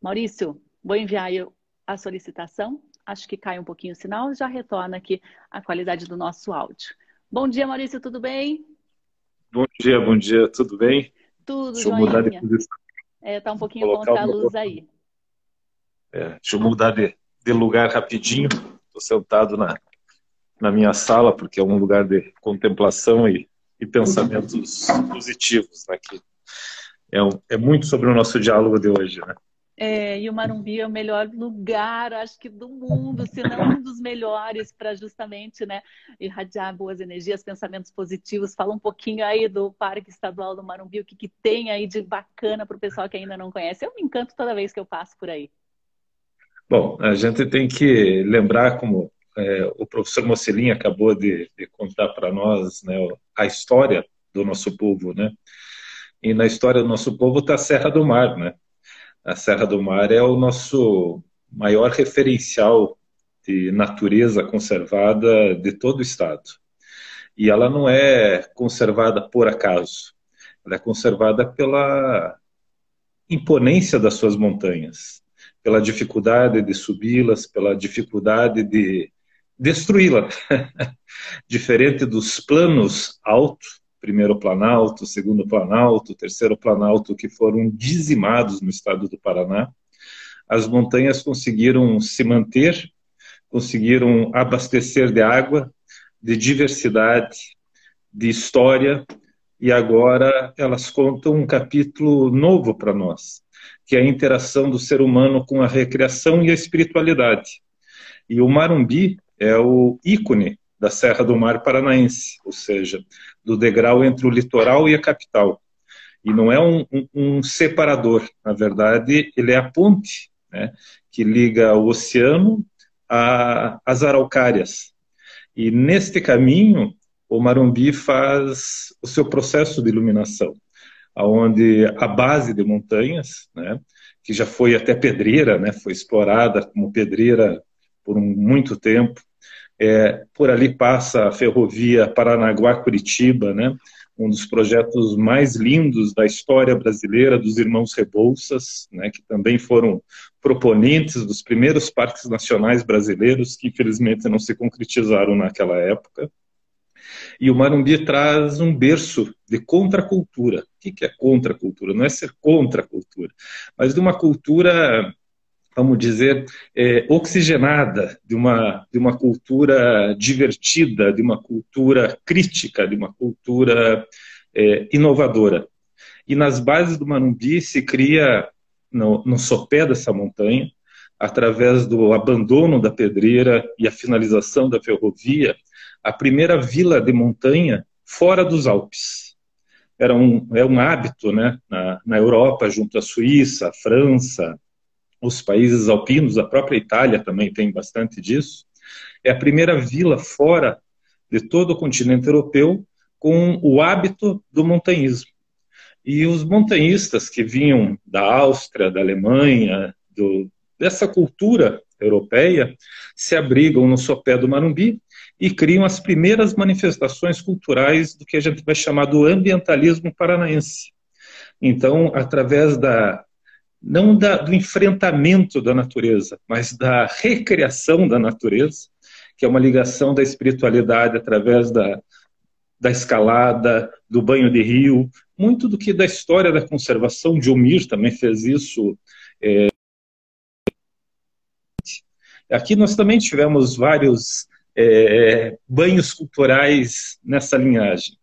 Maurício, vou enviar a solicitação. Acho que cai um pouquinho o sinal, já retorna aqui a qualidade do nosso áudio. Bom dia, Maurício, tudo bem? Bom dia, bom dia, tudo bem? Tudo, deixa eu mudar de posição. É, tá um pouquinho contra a luz aí. É, deixa eu mudar de, de lugar rapidinho. Estou sentado na, na minha sala, porque é um lugar de contemplação e, e pensamentos positivos. Né, que é, um, é muito sobre o nosso diálogo de hoje. Né? É, e o Marumbi é o melhor lugar, acho que do mundo, se não um dos melhores, para justamente né, irradiar boas energias, pensamentos positivos. Fala um pouquinho aí do Parque Estadual do Marumbi, o que, que tem aí de bacana para o pessoal que ainda não conhece. Eu me encanto toda vez que eu passo por aí. Bom, a gente tem que lembrar, como é, o professor Mocelin acabou de, de contar para nós, né, a história do nosso povo, né? E na história do nosso povo está a Serra do Mar, né? A Serra do Mar é o nosso maior referencial de natureza conservada de todo o estado. E ela não é conservada por acaso, ela é conservada pela imponência das suas montanhas, pela dificuldade de subi-las, pela dificuldade de destruí-la. Diferente dos planos altos, primeiro Planalto, segundo Planalto, terceiro Planalto, que foram dizimados no estado do Paraná, as montanhas conseguiram se manter, conseguiram abastecer de água, de diversidade, de história, e agora elas contam um capítulo novo para nós, que é a interação do ser humano com a recreação e a espiritualidade. E o Marumbi é o ícone da Serra do Mar Paranaense, ou seja, do degrau entre o litoral e a capital. E não é um, um, um separador, na verdade, ele é a ponte né, que liga o oceano às araucárias. E neste caminho, o Marumbi faz o seu processo de iluminação, aonde a base de montanhas, né, que já foi até pedreira, né, foi explorada como pedreira por muito tempo, é, por ali passa a ferrovia Paranaguá-Curitiba, né? um dos projetos mais lindos da história brasileira dos irmãos Rebouças, né, que também foram proponentes dos primeiros parques nacionais brasileiros, que infelizmente não se concretizaram naquela época. E o Marumbi traz um berço de contracultura. O que é contracultura? Não é ser contra a cultura, mas de uma cultura vamos dizer, é, oxigenada, de uma, de uma cultura divertida, de uma cultura crítica, de uma cultura é, inovadora. E nas bases do Manumbi se cria, no, no sopé dessa montanha, através do abandono da pedreira e a finalização da ferrovia, a primeira vila de montanha fora dos Alpes. Era um, é um hábito né, na, na Europa, junto à Suíça, à França, os países alpinos, a própria Itália também tem bastante disso. É a primeira vila fora de todo o continente europeu com o hábito do montanhismo. E os montanhistas que vinham da Áustria, da Alemanha, do, dessa cultura europeia, se abrigam no sopé do Marumbi e criam as primeiras manifestações culturais do que a gente vai chamar do ambientalismo paranaense. Então, através da não da, do enfrentamento da natureza, mas da recriação da natureza, que é uma ligação da espiritualidade através da, da escalada, do banho de rio, muito do que da história da conservação, de Omir também fez isso. É... Aqui nós também tivemos vários é, banhos culturais nessa linhagem.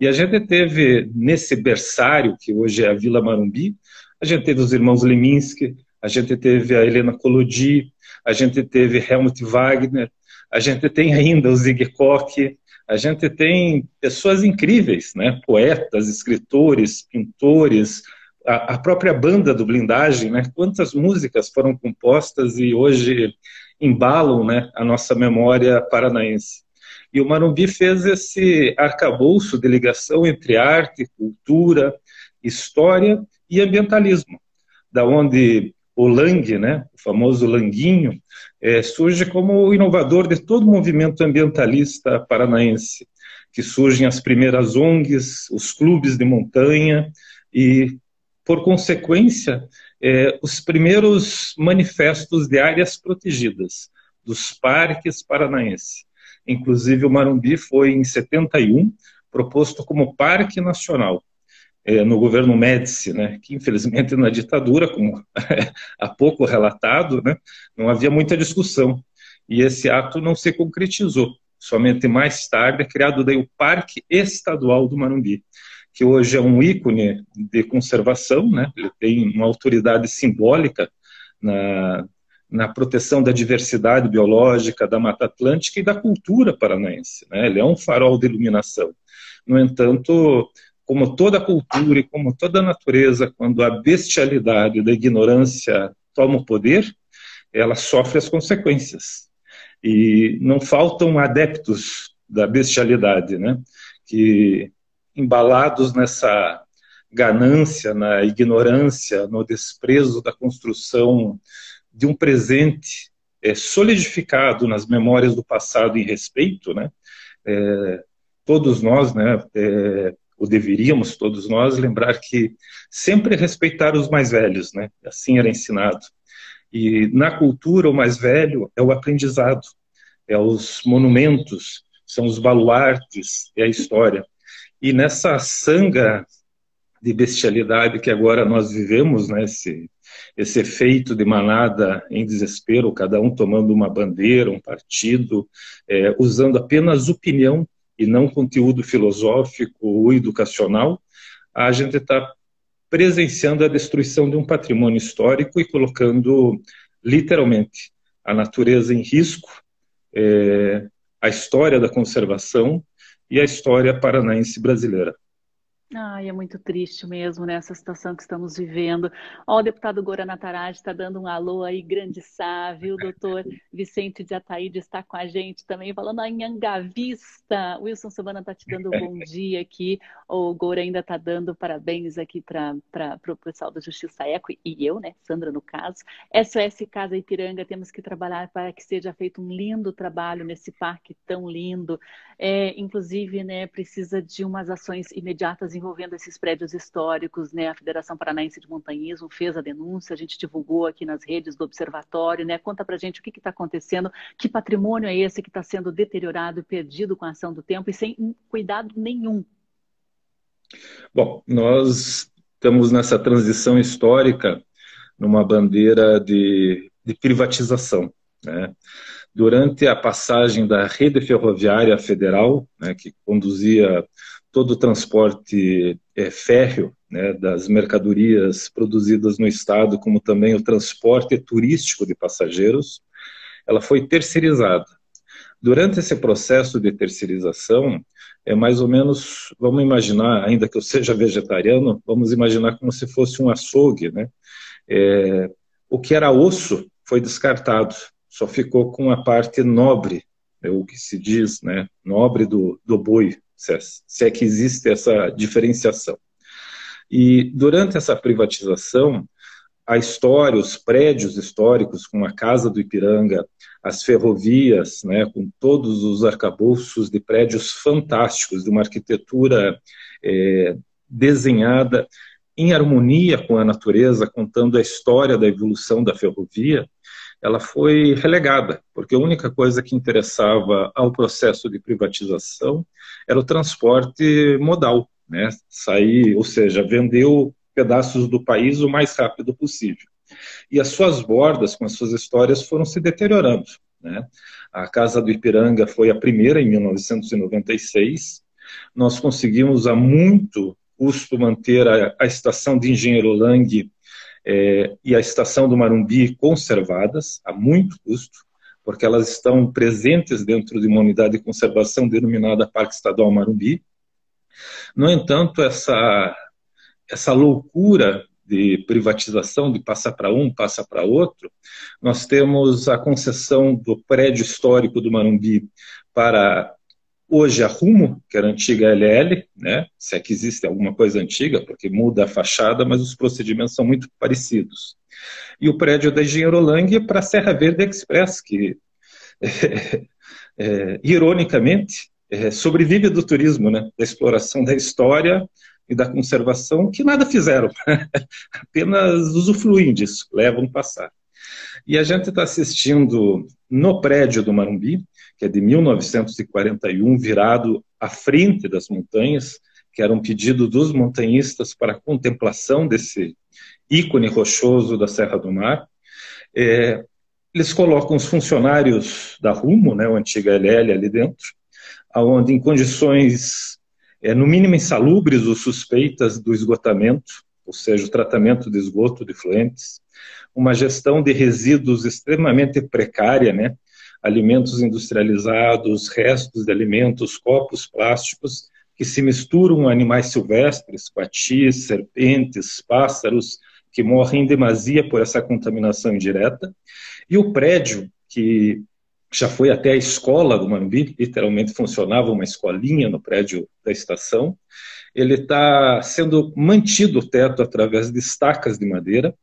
E a gente teve, nesse berçário, que hoje é a Vila Marumbi, a gente teve os irmãos Leminski, a gente teve a Helena Collodi, a gente teve Helmut Wagner, a gente tem ainda o Zig Koch, a gente tem pessoas incríveis, né? poetas, escritores, pintores, a, a, própria banda do Blindagem, né? quantas músicas foram compostas e hoje embalam né, a nossa memória paranaense. E o Marumbi fez esse arcabouço de ligação entre arte, cultura, história e ambientalismo, da onde o Lang, né, o famoso Languinho, é, surge como o inovador de todo o movimento ambientalista paranaense, que surgem as primeiras ONGs, os clubes de montanha e, por consequência, é, os primeiros manifestos de áreas protegidas dos parques paranaenses. Inclusive, o Marumbi foi, em 71, proposto como parque nacional no governo Médici, né, que infelizmente na ditadura, como há pouco relatado, né, não havia muita discussão. E esse ato não se concretizou. Somente mais tarde é criado daí o Parque Estadual do Marumbi, que hoje é um ícone de conservação, né, ele tem uma autoridade simbólica na, na proteção da diversidade biológica da Mata Atlântica e da cultura paranaense. Né? Ele é um farol de iluminação. No entanto, como toda cultura e como toda natureza, quando a bestialidade da ignorância toma o poder, ela sofre as consequências. E não faltam adeptos da bestialidade, né? Que embalados nessa ganância, na ignorância, no desprezo da construção de um presente é, solidificado nas memórias do passado em respeito, né? É, todos nós, né? É, ou deveríamos todos nós lembrar que sempre respeitar os mais velhos, né? Assim era ensinado. E na cultura o mais velho é o aprendizado, é os monumentos, são os baluartes, é a história. E nessa sanga de bestialidade que agora nós vivemos, né, esse, esse efeito de manada em desespero, cada um tomando uma bandeira, um partido, é, usando apenas opinião e não conteúdo filosófico ou educacional, a gente está presenciando a destruição de um patrimônio histórico e colocando literalmente a natureza em risco, é, a história da conservação e a história paranaense brasileira. Ai, é muito triste mesmo, né, essa situação que estamos vivendo. Ó, o deputado Gora Nataraj está dando um alô aí, grande sábio. O doutor Vicente de Ataíde está com a gente também, falando em Angavista. Wilson Sabana está te dando um bom dia aqui. O Gora ainda está dando parabéns aqui para o pessoal da Justiça Eco e eu, né, Sandra, no caso. SOS Casa Ipiranga, temos que trabalhar para que seja feito um lindo trabalho nesse parque tão lindo. É, inclusive, né, precisa de umas ações imediatas envolvendo esses prédios históricos, né? A Federação Paranaense de Montanhismo fez a denúncia, a gente divulgou aqui nas redes do observatório, né? Conta pra gente o que está acontecendo, que patrimônio é esse que está sendo deteriorado perdido com a ação do tempo e sem cuidado nenhum. Bom, nós estamos nessa transição histórica numa bandeira de de privatização. Né? Durante a passagem da rede ferroviária federal, né, que conduzia todo o transporte é, férreo né, das mercadorias produzidas no estado, como também o transporte turístico de passageiros, ela foi terceirizada. Durante esse processo de terceirização, é mais ou menos, vamos imaginar, ainda que eu seja vegetariano, vamos imaginar como se fosse um açougue, né? É, o que era osso foi descartado, só ficou com a parte nobre, é o que se diz, né? Nobre do, do boi, se é, se é que existe essa diferenciação. E durante essa privatização, a história, os prédios históricos, como a Casa do Ipiranga, as ferrovias, né, com todos os arcabouços de prédios fantásticos, de uma arquitetura é, desenhada em harmonia com a natureza, contando a história da evolução da ferrovia, ela foi relegada, porque a única coisa que interessava ao processo de privatização era o transporte modal, né? Sair, ou seja, vendeu pedaços do país o mais rápido possível. E as suas bordas, com as suas histórias, foram se deteriorando. Né? A Casa do Ipiranga foi a primeira em 1996. Nós conseguimos a muito custo manter a, a estação de Engenheiro Lang é, e a estação do Marumbi conservadas, a muito custo, porque elas estão presentes dentro de uma unidade de conservação denominada Parque Estadual Marumbi. No entanto, essa, essa loucura de privatização, de passar para um, passa para outro, nós temos a concessão do prédio histórico do Marumbi para hoje a Rumo, que era antiga LL, né, se é que existe alguma coisa antiga, porque muda a fachada, mas os procedimentos são muito parecidos. E o prédio da Engenheiro Lang para a Serra Verde Express, que, é, é, ironicamente, é, sobrevive do turismo, né, da exploração da história e da conservação, que nada fizeram, apenas usufruem disso, levam passar. E a gente está assistindo no prédio do Marumbi, que é de 1941, virado à frente das montanhas, que era um pedido dos montanhistas para a contemplação desse ícone rochoso da Serra do Mar. É, eles colocam os funcionários da Rumo, né, o antiga LL ali dentro, aonde em condições é, no mínimo insalubres ou suspeitas do esgotamento, ou seja, o tratamento de esgoto de fluentes, uma gestão de resíduos extremamente precária, né? Alimentos industrializados, restos de alimentos, copos plásticos que se misturam a animais silvestres, coatis, serpentes, pássaros, que morrem em demasia por essa contaminação indireta, e o prédio que já foi até a escola do Mambi, literalmente funcionava uma escolinha no prédio da estação. Ele está sendo mantido o teto através de estacas de madeira.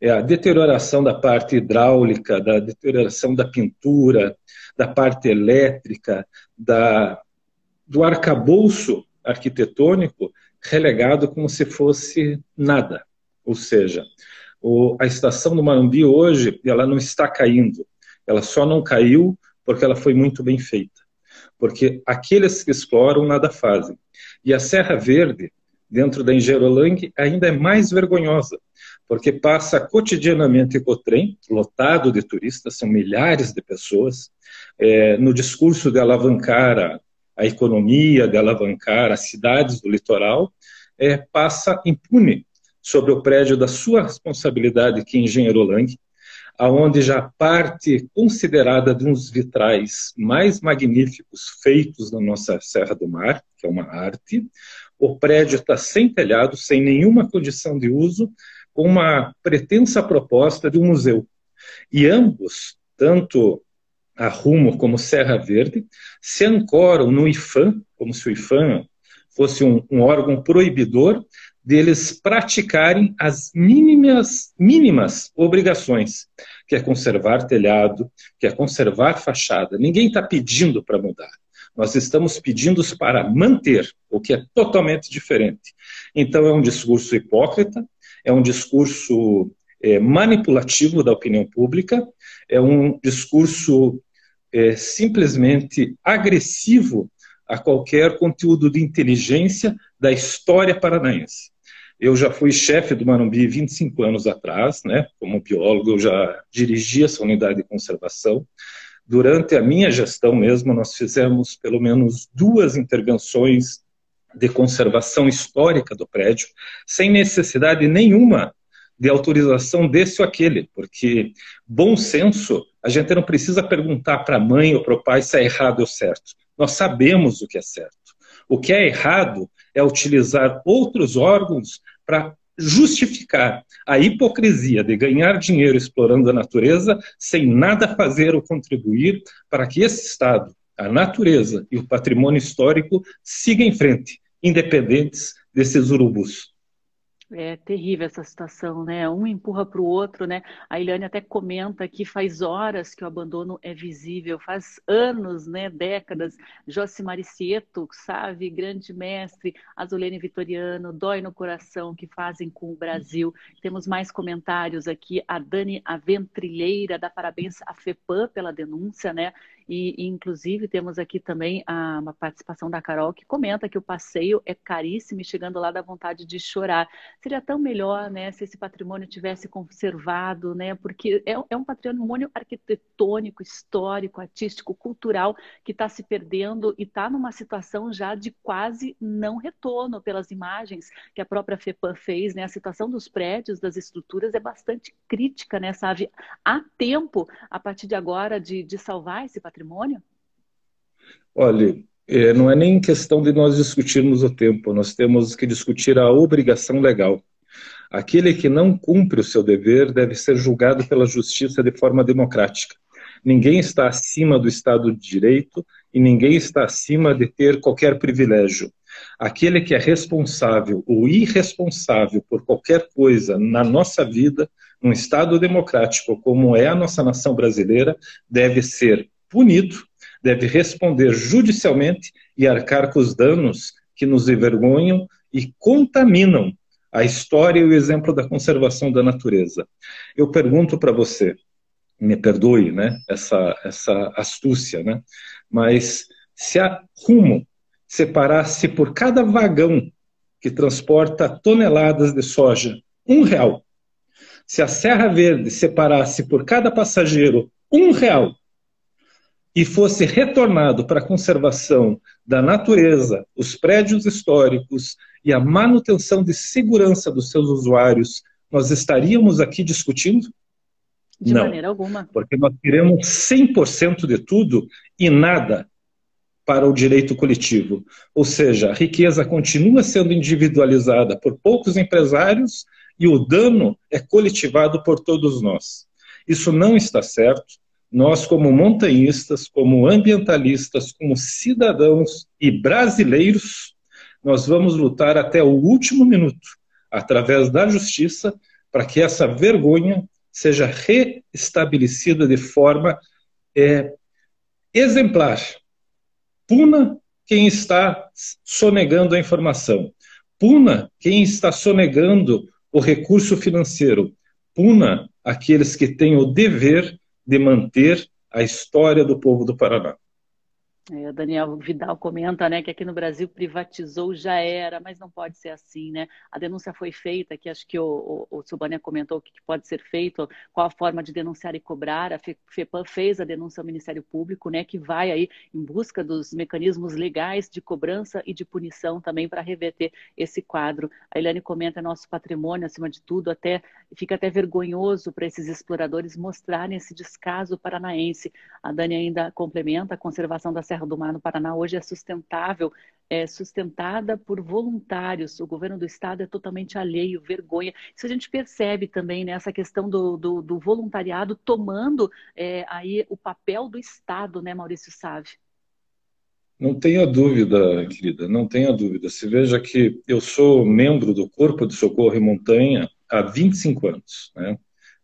É a deterioração da parte hidráulica, da deterioração da pintura, da parte elétrica, da, do arcabouço arquitetônico relegado como se fosse nada. Ou seja, o, a estação do Marumbi hoje ela não está caindo, ela só não caiu porque ela foi muito bem feita. Porque aqueles que exploram nada fazem. E a Serra Verde, dentro da Engerolang, ainda é mais vergonhosa, porque passa cotidianamente o trem, lotado de turistas, são milhares de pessoas, é, no discurso de alavancar a, a, economia, de alavancar as cidades do litoral, é, passa impune sobre o prédio da sua responsabilidade, que é Engenheiro Lang, aonde já parte considerada de uns vitrais mais magníficos feitos na nossa Serra do Mar, que é uma arte. O prédio está sem telhado, sem nenhuma condição de uso, com uma pretensa proposta de um museu. E ambos, tanto a Rumo como Serra Verde, se ancoram no IFAM, como se o IFAM fosse um, um órgão proibidor deles praticarem as mínimas, mínimas obrigações, que é conservar telhado, que é conservar fachada. Ninguém está pedindo para mudar. Nós estamos pedindo para manter, o que é totalmente diferente. Então, é um discurso hipócrita, é um discurso é, manipulativo da opinião pública, é um discurso é, simplesmente agressivo a qualquer conteúdo de inteligência da história paranaense. Eu já fui chefe do Marumbi 25 anos atrás, né? Como biólogo, eu já dirigi essa unidade de conservação. Durante a minha gestão mesmo, nós fizemos pelo menos duas intervenções de conservação histórica do prédio, sem necessidade nenhuma de autorização desse ou aquele, porque bom senso, a gente não precisa perguntar para a mãe ou para o pai se é errado ou certo. Nós sabemos o que é certo. O que é errado é utilizar outros órgãos para justificar a hipocrisia de ganhar dinheiro explorando a natureza sem nada fazer ou contribuir para que esse Estado, a natureza e o patrimônio histórico sigam em frente, independentes desses urubus. É terrível essa situação, né? Um empurra para o outro, né? A Eliane até comenta que faz horas que o abandono é visível, faz anos, né? Décadas. Josimar Cieto, sabe? Grande mestre, Azulene Vitoriano, Dói no Coração, que fazem com o Brasil. Temos mais comentários aqui. A Dani Aventrilheira dá parabéns à FEPAM pela denúncia, né? E, e, inclusive, temos aqui também a, uma participação da Carol que comenta que o passeio é caríssimo e chegando lá dá vontade de chorar. Seria tão melhor né, se esse patrimônio tivesse conservado, né, porque é, é um patrimônio arquitetônico, histórico, artístico, cultural que está se perdendo e está numa situação já de quase não retorno pelas imagens que a própria FEPAM fez. Né, a situação dos prédios, das estruturas é bastante crítica, né, sabe? Há tempo, a partir de agora, de, de salvar esse patrimônio patrimônio? Olha, é, não é nem questão de nós discutirmos o tempo, nós temos que discutir a obrigação legal. Aquele que não cumpre o seu dever deve ser julgado pela justiça de forma democrática. Ninguém está acima do Estado de Direito e ninguém está acima de ter qualquer privilégio. Aquele que é responsável ou irresponsável por qualquer coisa na nossa vida, num Estado democrático como é a nossa nação brasileira, deve ser punido, deve responder judicialmente e arcar com os danos que nos envergonham e contaminam a história e o exemplo da conservação da natureza. Eu pergunto para você, me perdoe, né, essa essa astúcia, né, mas se a Rumo separasse por cada vagão que transporta toneladas de soja um real, se a Serra Verde separasse por cada passageiro um real e fosse retornado para a conservação da natureza, os prédios históricos e a manutenção de segurança dos seus usuários, nós estaríamos aqui discutindo? De Não, maneira alguma. Porque nós queremos 100% de tudo e nada para o direito coletivo. Ou seja, a riqueza continua sendo individualizada por poucos empresários e o dano é coletivado por todos nós. Isso não está certo nós, como montanhistas, como ambientalistas, como cidadãos e brasileiros, nós vamos lutar até o último minuto, através da justiça, para que essa vergonha seja reestabelecida de forma é, exemplar. Puna quem está sonegando a informação. Puna quem está sonegando o recurso financeiro. Puna aqueles que têm o dever de manter a história do povo do Paraná. É, Daniel Vidal comenta né, que aqui no Brasil privatizou já era, mas não pode ser assim, né? A denúncia foi feita, que acho que o, o, o Silvânia comentou o que pode ser feito, qual a forma de denunciar e cobrar. A FEPAM fez a denúncia ao Ministério Público, né, que vai aí em busca dos mecanismos legais de cobrança e de punição também para reverter esse quadro. A Eliane comenta nosso patrimônio, acima de tudo, até fica até vergonhoso para esses exploradores mostrarem esse descaso paranaense. A Dani ainda complementa a conservação da Serra do Mar no Paraná hoje é sustentável, é sustentada por voluntários. O governo do estado é totalmente alheio, vergonha. Isso a gente percebe também nessa né, questão do, do, do voluntariado tomando é, aí o papel do estado, né, Maurício Save? Não tenha dúvida, querida, não tenha dúvida. Se veja que eu sou membro do Corpo de Socorro em Montanha há 25 anos, né?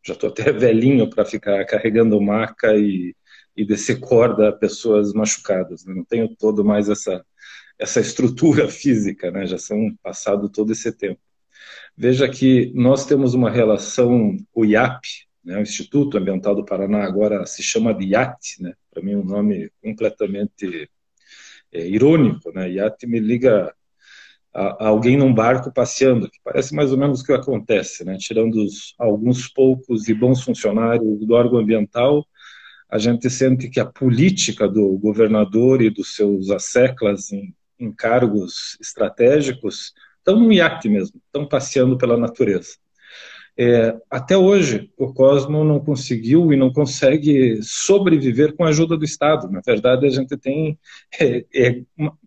Já estou até velhinho para ficar carregando maca e e descer corda a pessoas machucadas. Né? Não tenho todo mais essa, essa estrutura física, né? já são passado todo esse tempo. Veja que nós temos uma relação, o IAP, né? o Instituto Ambiental do Paraná agora se chama de IAT, né? para mim um nome completamente é, irônico. Né? IAT me liga alguém num barco passeando, que parece mais ou menos o que acontece, né? tirando os, alguns poucos e bons funcionários do órgão ambiental, a gente sente que a política do governador e dos seus asseclas em, em cargos estratégicos estão no iate mesmo, estão passeando pela natureza. É, até hoje, o Cosmo não conseguiu e não consegue sobreviver com a ajuda do Estado. Na verdade, a gente tem é, é uma,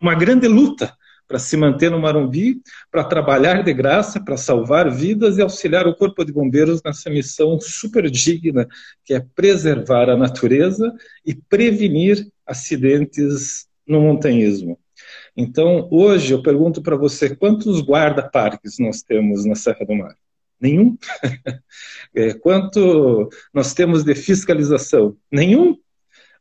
uma grande luta para se manter no Marumbi, para trabalhar de graça, para salvar vidas e auxiliar o Corpo de Bombeiros nessa missão super digna, que é preservar a natureza e prevenir acidentes no montanhismo. Então, hoje eu pergunto para você, quantos guarda-parques nós temos na Serra do Mar? Nenhum. É, quanto nós temos de fiscalização? Nenhum.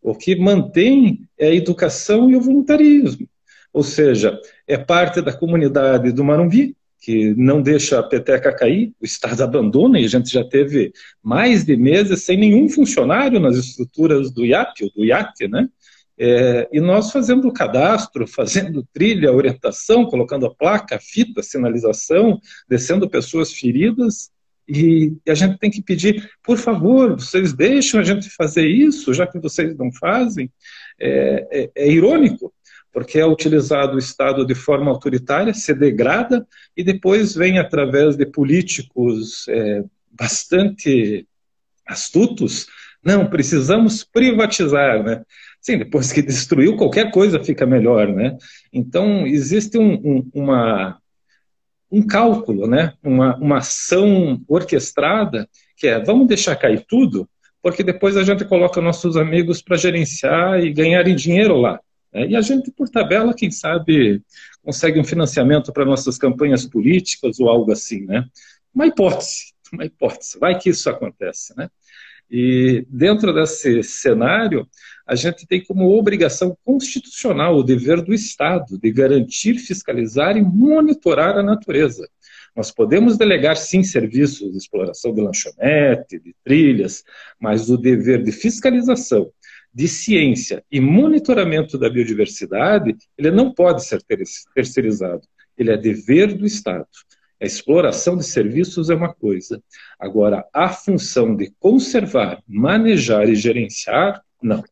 O que mantém é a educação e o voluntarismo. Ou seja, é parte da comunidade do Marumbi, que não deixa a peteca cair, o Estado abandona, e a gente já teve mais de meses sem nenhum funcionário nas estruturas do IAP, do IAT, né? É, e nós fazendo o cadastro, fazendo trilha, orientação, colocando a placa, a fita, a sinalização, descendo pessoas feridas, e a gente tem que pedir, por favor, vocês deixam a gente fazer isso, já que vocês não fazem. É, é, é irônico, porque é utilizado o Estado de forma autoritária, se degrada e depois vem através de políticos é, bastante astutos. Não, precisamos privatizar, né? Sim, depois que destruiu, qualquer coisa fica melhor, né? Então, existe um, um, uma, um cálculo, né? Uma, uma ação orquestrada que é, vamos deixar cair tudo, porque depois a gente coloca nossos amigos para gerenciar e ganharem dinheiro lá. É, e a gente, por tabela, quem sabe, consegue um financiamento para nossas campanhas políticas ou algo assim, né? Uma hipótese, uma hipótese. Vai que isso acontece, né? E dentro desse cenário, a gente tem como obrigação constitucional o dever do Estado de garantir, fiscalizar e monitorar a natureza. Nós podemos delegar, sim, serviços de exploração de lanchonete, de trilhas, mas o dever de fiscalização de ciência e monitoramento da biodiversidade, ele não pode ser terceirizado. Ele é dever do Estado. A exploração de serviços é uma coisa. Agora, a função de conservar, manejar e gerenciar, não.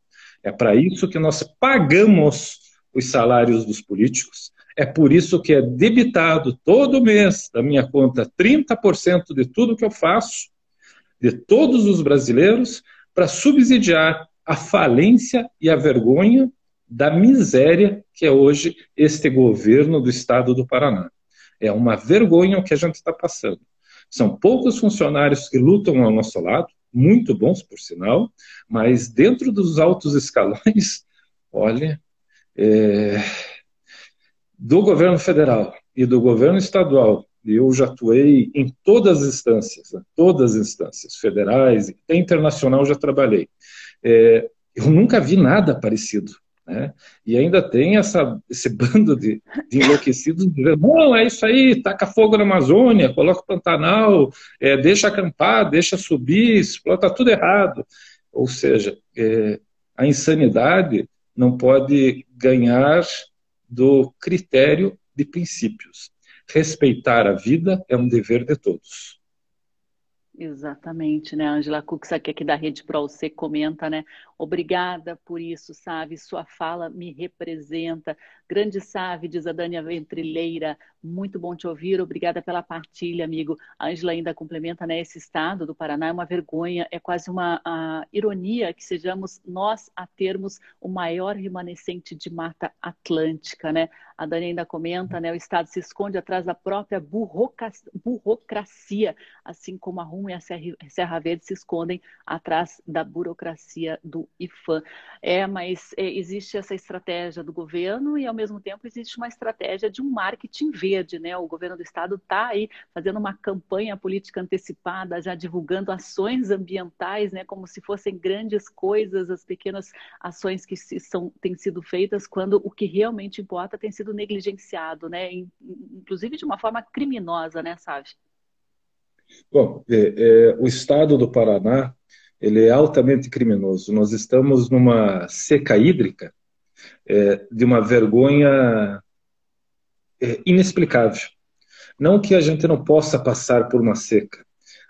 É para isso que nós pagamos os salários dos políticos. É por isso que é debitado todo mês da minha conta 30% de tudo que eu faço, de todos os brasileiros, para subsidiar a falência e a vergonha da miséria que é hoje este governo do estado do Paraná. É uma vergonha o que a gente está passando. São poucos funcionários que lutam ao nosso lado, muito bons, por sinal, mas dentro dos altos escalões, olha, é, do governo federal e do governo estadual, eu já atuei em todas as instâncias, né, todas as instâncias, federais e internacional já trabalhei. É, eu nunca vi nada parecido. Né? E ainda tem essa, esse bando de, de enlouquecidos dizendo: não, é isso aí, taca fogo na Amazônia, coloca o Pantanal, é, deixa acampar, deixa subir, explota tudo errado. Ou seja, é, a insanidade não pode ganhar do critério de princípios. Respeitar a vida é um dever de todos. Exatamente, né? Angela Cux, aqui, da Rede Pro, você comenta, né? Obrigada por isso, sabe? Sua fala me representa. Grande Save, diz a Dânia Ventrileira. Muito bom te ouvir. Obrigada pela partilha, amigo. A Angela ainda complementa, né? Esse estado do Paraná é uma vergonha, é quase uma ironia que sejamos nós a termos o maior remanescente de mata atlântica, né? A Dani ainda comenta, né? O Estado se esconde atrás da própria burocracia, assim como a RUM e a Serra Verde se escondem atrás da burocracia do IFAM. É, mas é, existe essa estratégia do governo e, ao mesmo tempo, existe uma estratégia de um marketing verde, né? O governo do estado está aí fazendo uma campanha política antecipada, já divulgando ações ambientais, né? Como se fossem grandes coisas, as pequenas ações que são, têm sido feitas, quando o que realmente importa tem sido negligenciado, né? Inclusive de uma forma criminosa, né, Sávio? Bom, é, é, o estado do Paraná ele é altamente criminoso. Nós estamos numa seca hídrica é, de uma vergonha é, inexplicável. Não que a gente não possa passar por uma seca,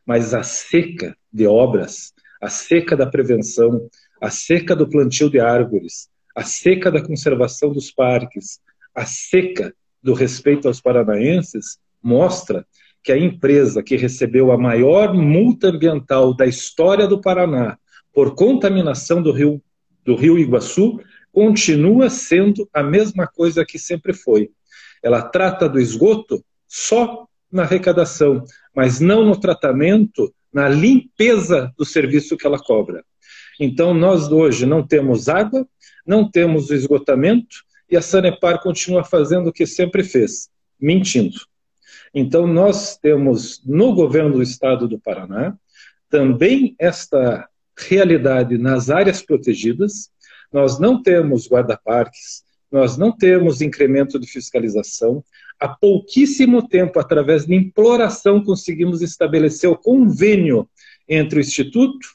mas a seca de obras, a seca da prevenção, a seca do plantio de árvores, a seca da conservação dos parques, a seca do respeito aos paranaenses, mostra que a empresa que recebeu a maior multa ambiental da história do Paraná por contaminação do rio, do rio Iguaçu continua sendo a mesma coisa que sempre foi. Ela trata do esgoto só na arrecadação, mas não no tratamento, na limpeza do serviço que ela cobra. Então, nós hoje não temos água, não temos esgotamento, e a Sanepar continua fazendo o que sempre fez, mentindo. Então, nós temos no governo do estado do Paraná também esta realidade nas áreas protegidas. Nós não temos guarda-parques, nós não temos incremento de fiscalização. Há pouquíssimo tempo, através de imploração, conseguimos estabelecer o convênio entre o Instituto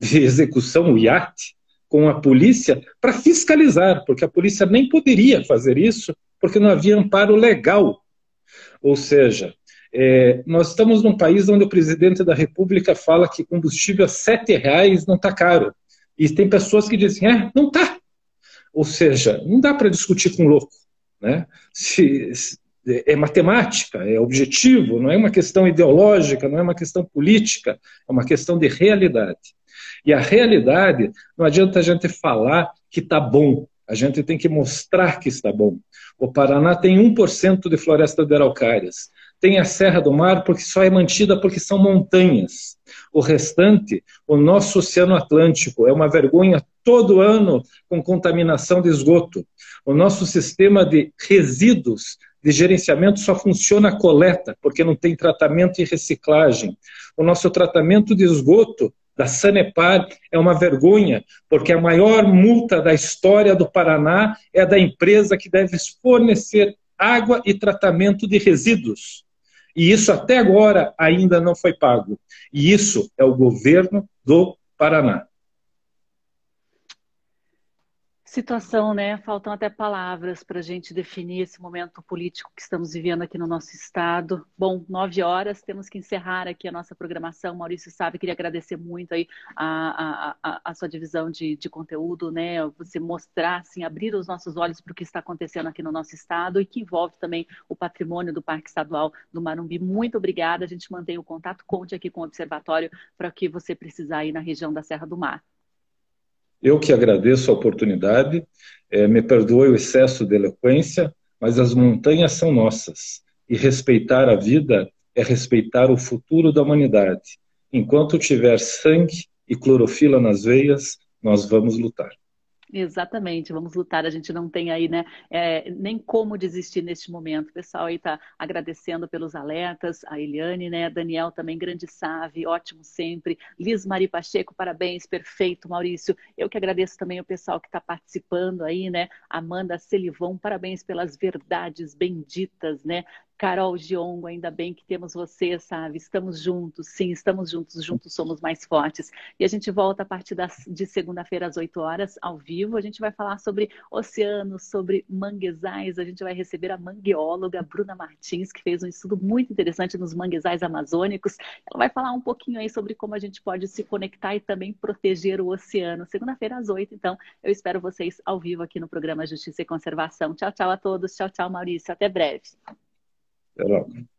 de Execução, o IAT, com a polícia para fiscalizar, porque a polícia nem poderia fazer isso, porque não havia amparo legal ou seja, é, nós estamos num país onde o presidente da República fala que combustível a sete reais não está caro. E tem pessoas que dizem, é, não está. Ou seja, não dá para discutir com louco. Né? Se, se, é matemática, é objetivo, não é uma questão ideológica, não é uma questão política, é uma questão de realidade. E a realidade, não adianta a gente falar que está bom, a gente tem que mostrar que está bom. O Paraná tem 1% de floresta de araucárias. Tem a Serra do Mar porque só é mantida porque são montanhas. O restante, o nosso Oceano Atlântico, é uma vergonha todo ano com contaminação de esgoto. O nosso sistema de resíduos de gerenciamento só funciona a coleta, porque não tem tratamento e reciclagem. O nosso tratamento de esgoto da Sanepar é uma vergonha, porque a maior multa da história do Paraná é da empresa que deve fornecer água e tratamento de resíduos. E isso até agora ainda não foi pago. E isso é o governo do Paraná. Situação, né? Faltam até palavras para a gente definir esse momento político que estamos vivendo aqui no nosso estado. Bom, nove horas, temos que encerrar aqui a nossa programação. Maurício sabe, queria agradecer muito aí a, a, a, a sua divisão de, de, conteúdo, né? Você mostrar, assim, abrir os nossos olhos para o que está acontecendo aqui no nosso estado e que envolve também o patrimônio do Parque Estadual do Marumbi. Muito obrigada. A gente mantém o contato, conte aqui com o Observatório para o que você precisar aí na região da Serra do Mar. Eu que agradeço a oportunidade, é, me perdoe o excesso de eloquência, mas as montanhas são nossas. E respeitar a vida é respeitar o futuro da humanidade. Enquanto tiver sangue e clorofila nas veias, nós vamos lutar. Exatamente, vamos lutar. A gente não tem aí, né, é, nem como desistir neste momento. O pessoal aí está agradecendo pelos alertas, a Eliane, né, Daniel também, grande save, ótimo sempre. Liz Mari Pacheco, parabéns, perfeito, Maurício. Eu que agradeço também o pessoal que está participando aí, né, Amanda Celivon, parabéns pelas verdades benditas, né, Carol Giongo, ainda bem que temos você, sabe? Estamos juntos, sim, estamos juntos, juntos somos mais fortes. E a gente volta a partir das, de segunda-feira às 8 horas, ao vivo. A gente vai falar sobre oceanos, sobre manguezais. A gente vai receber a mangueóloga Bruna Martins, que fez um estudo muito interessante nos manguezais amazônicos. Ela vai falar um pouquinho aí sobre como a gente pode se conectar e também proteger o oceano. Segunda-feira às 8, então, eu espero vocês ao vivo aqui no programa Justiça e Conservação. Tchau, tchau a todos. Tchau, tchau, Maurício. Até breve. Até logo.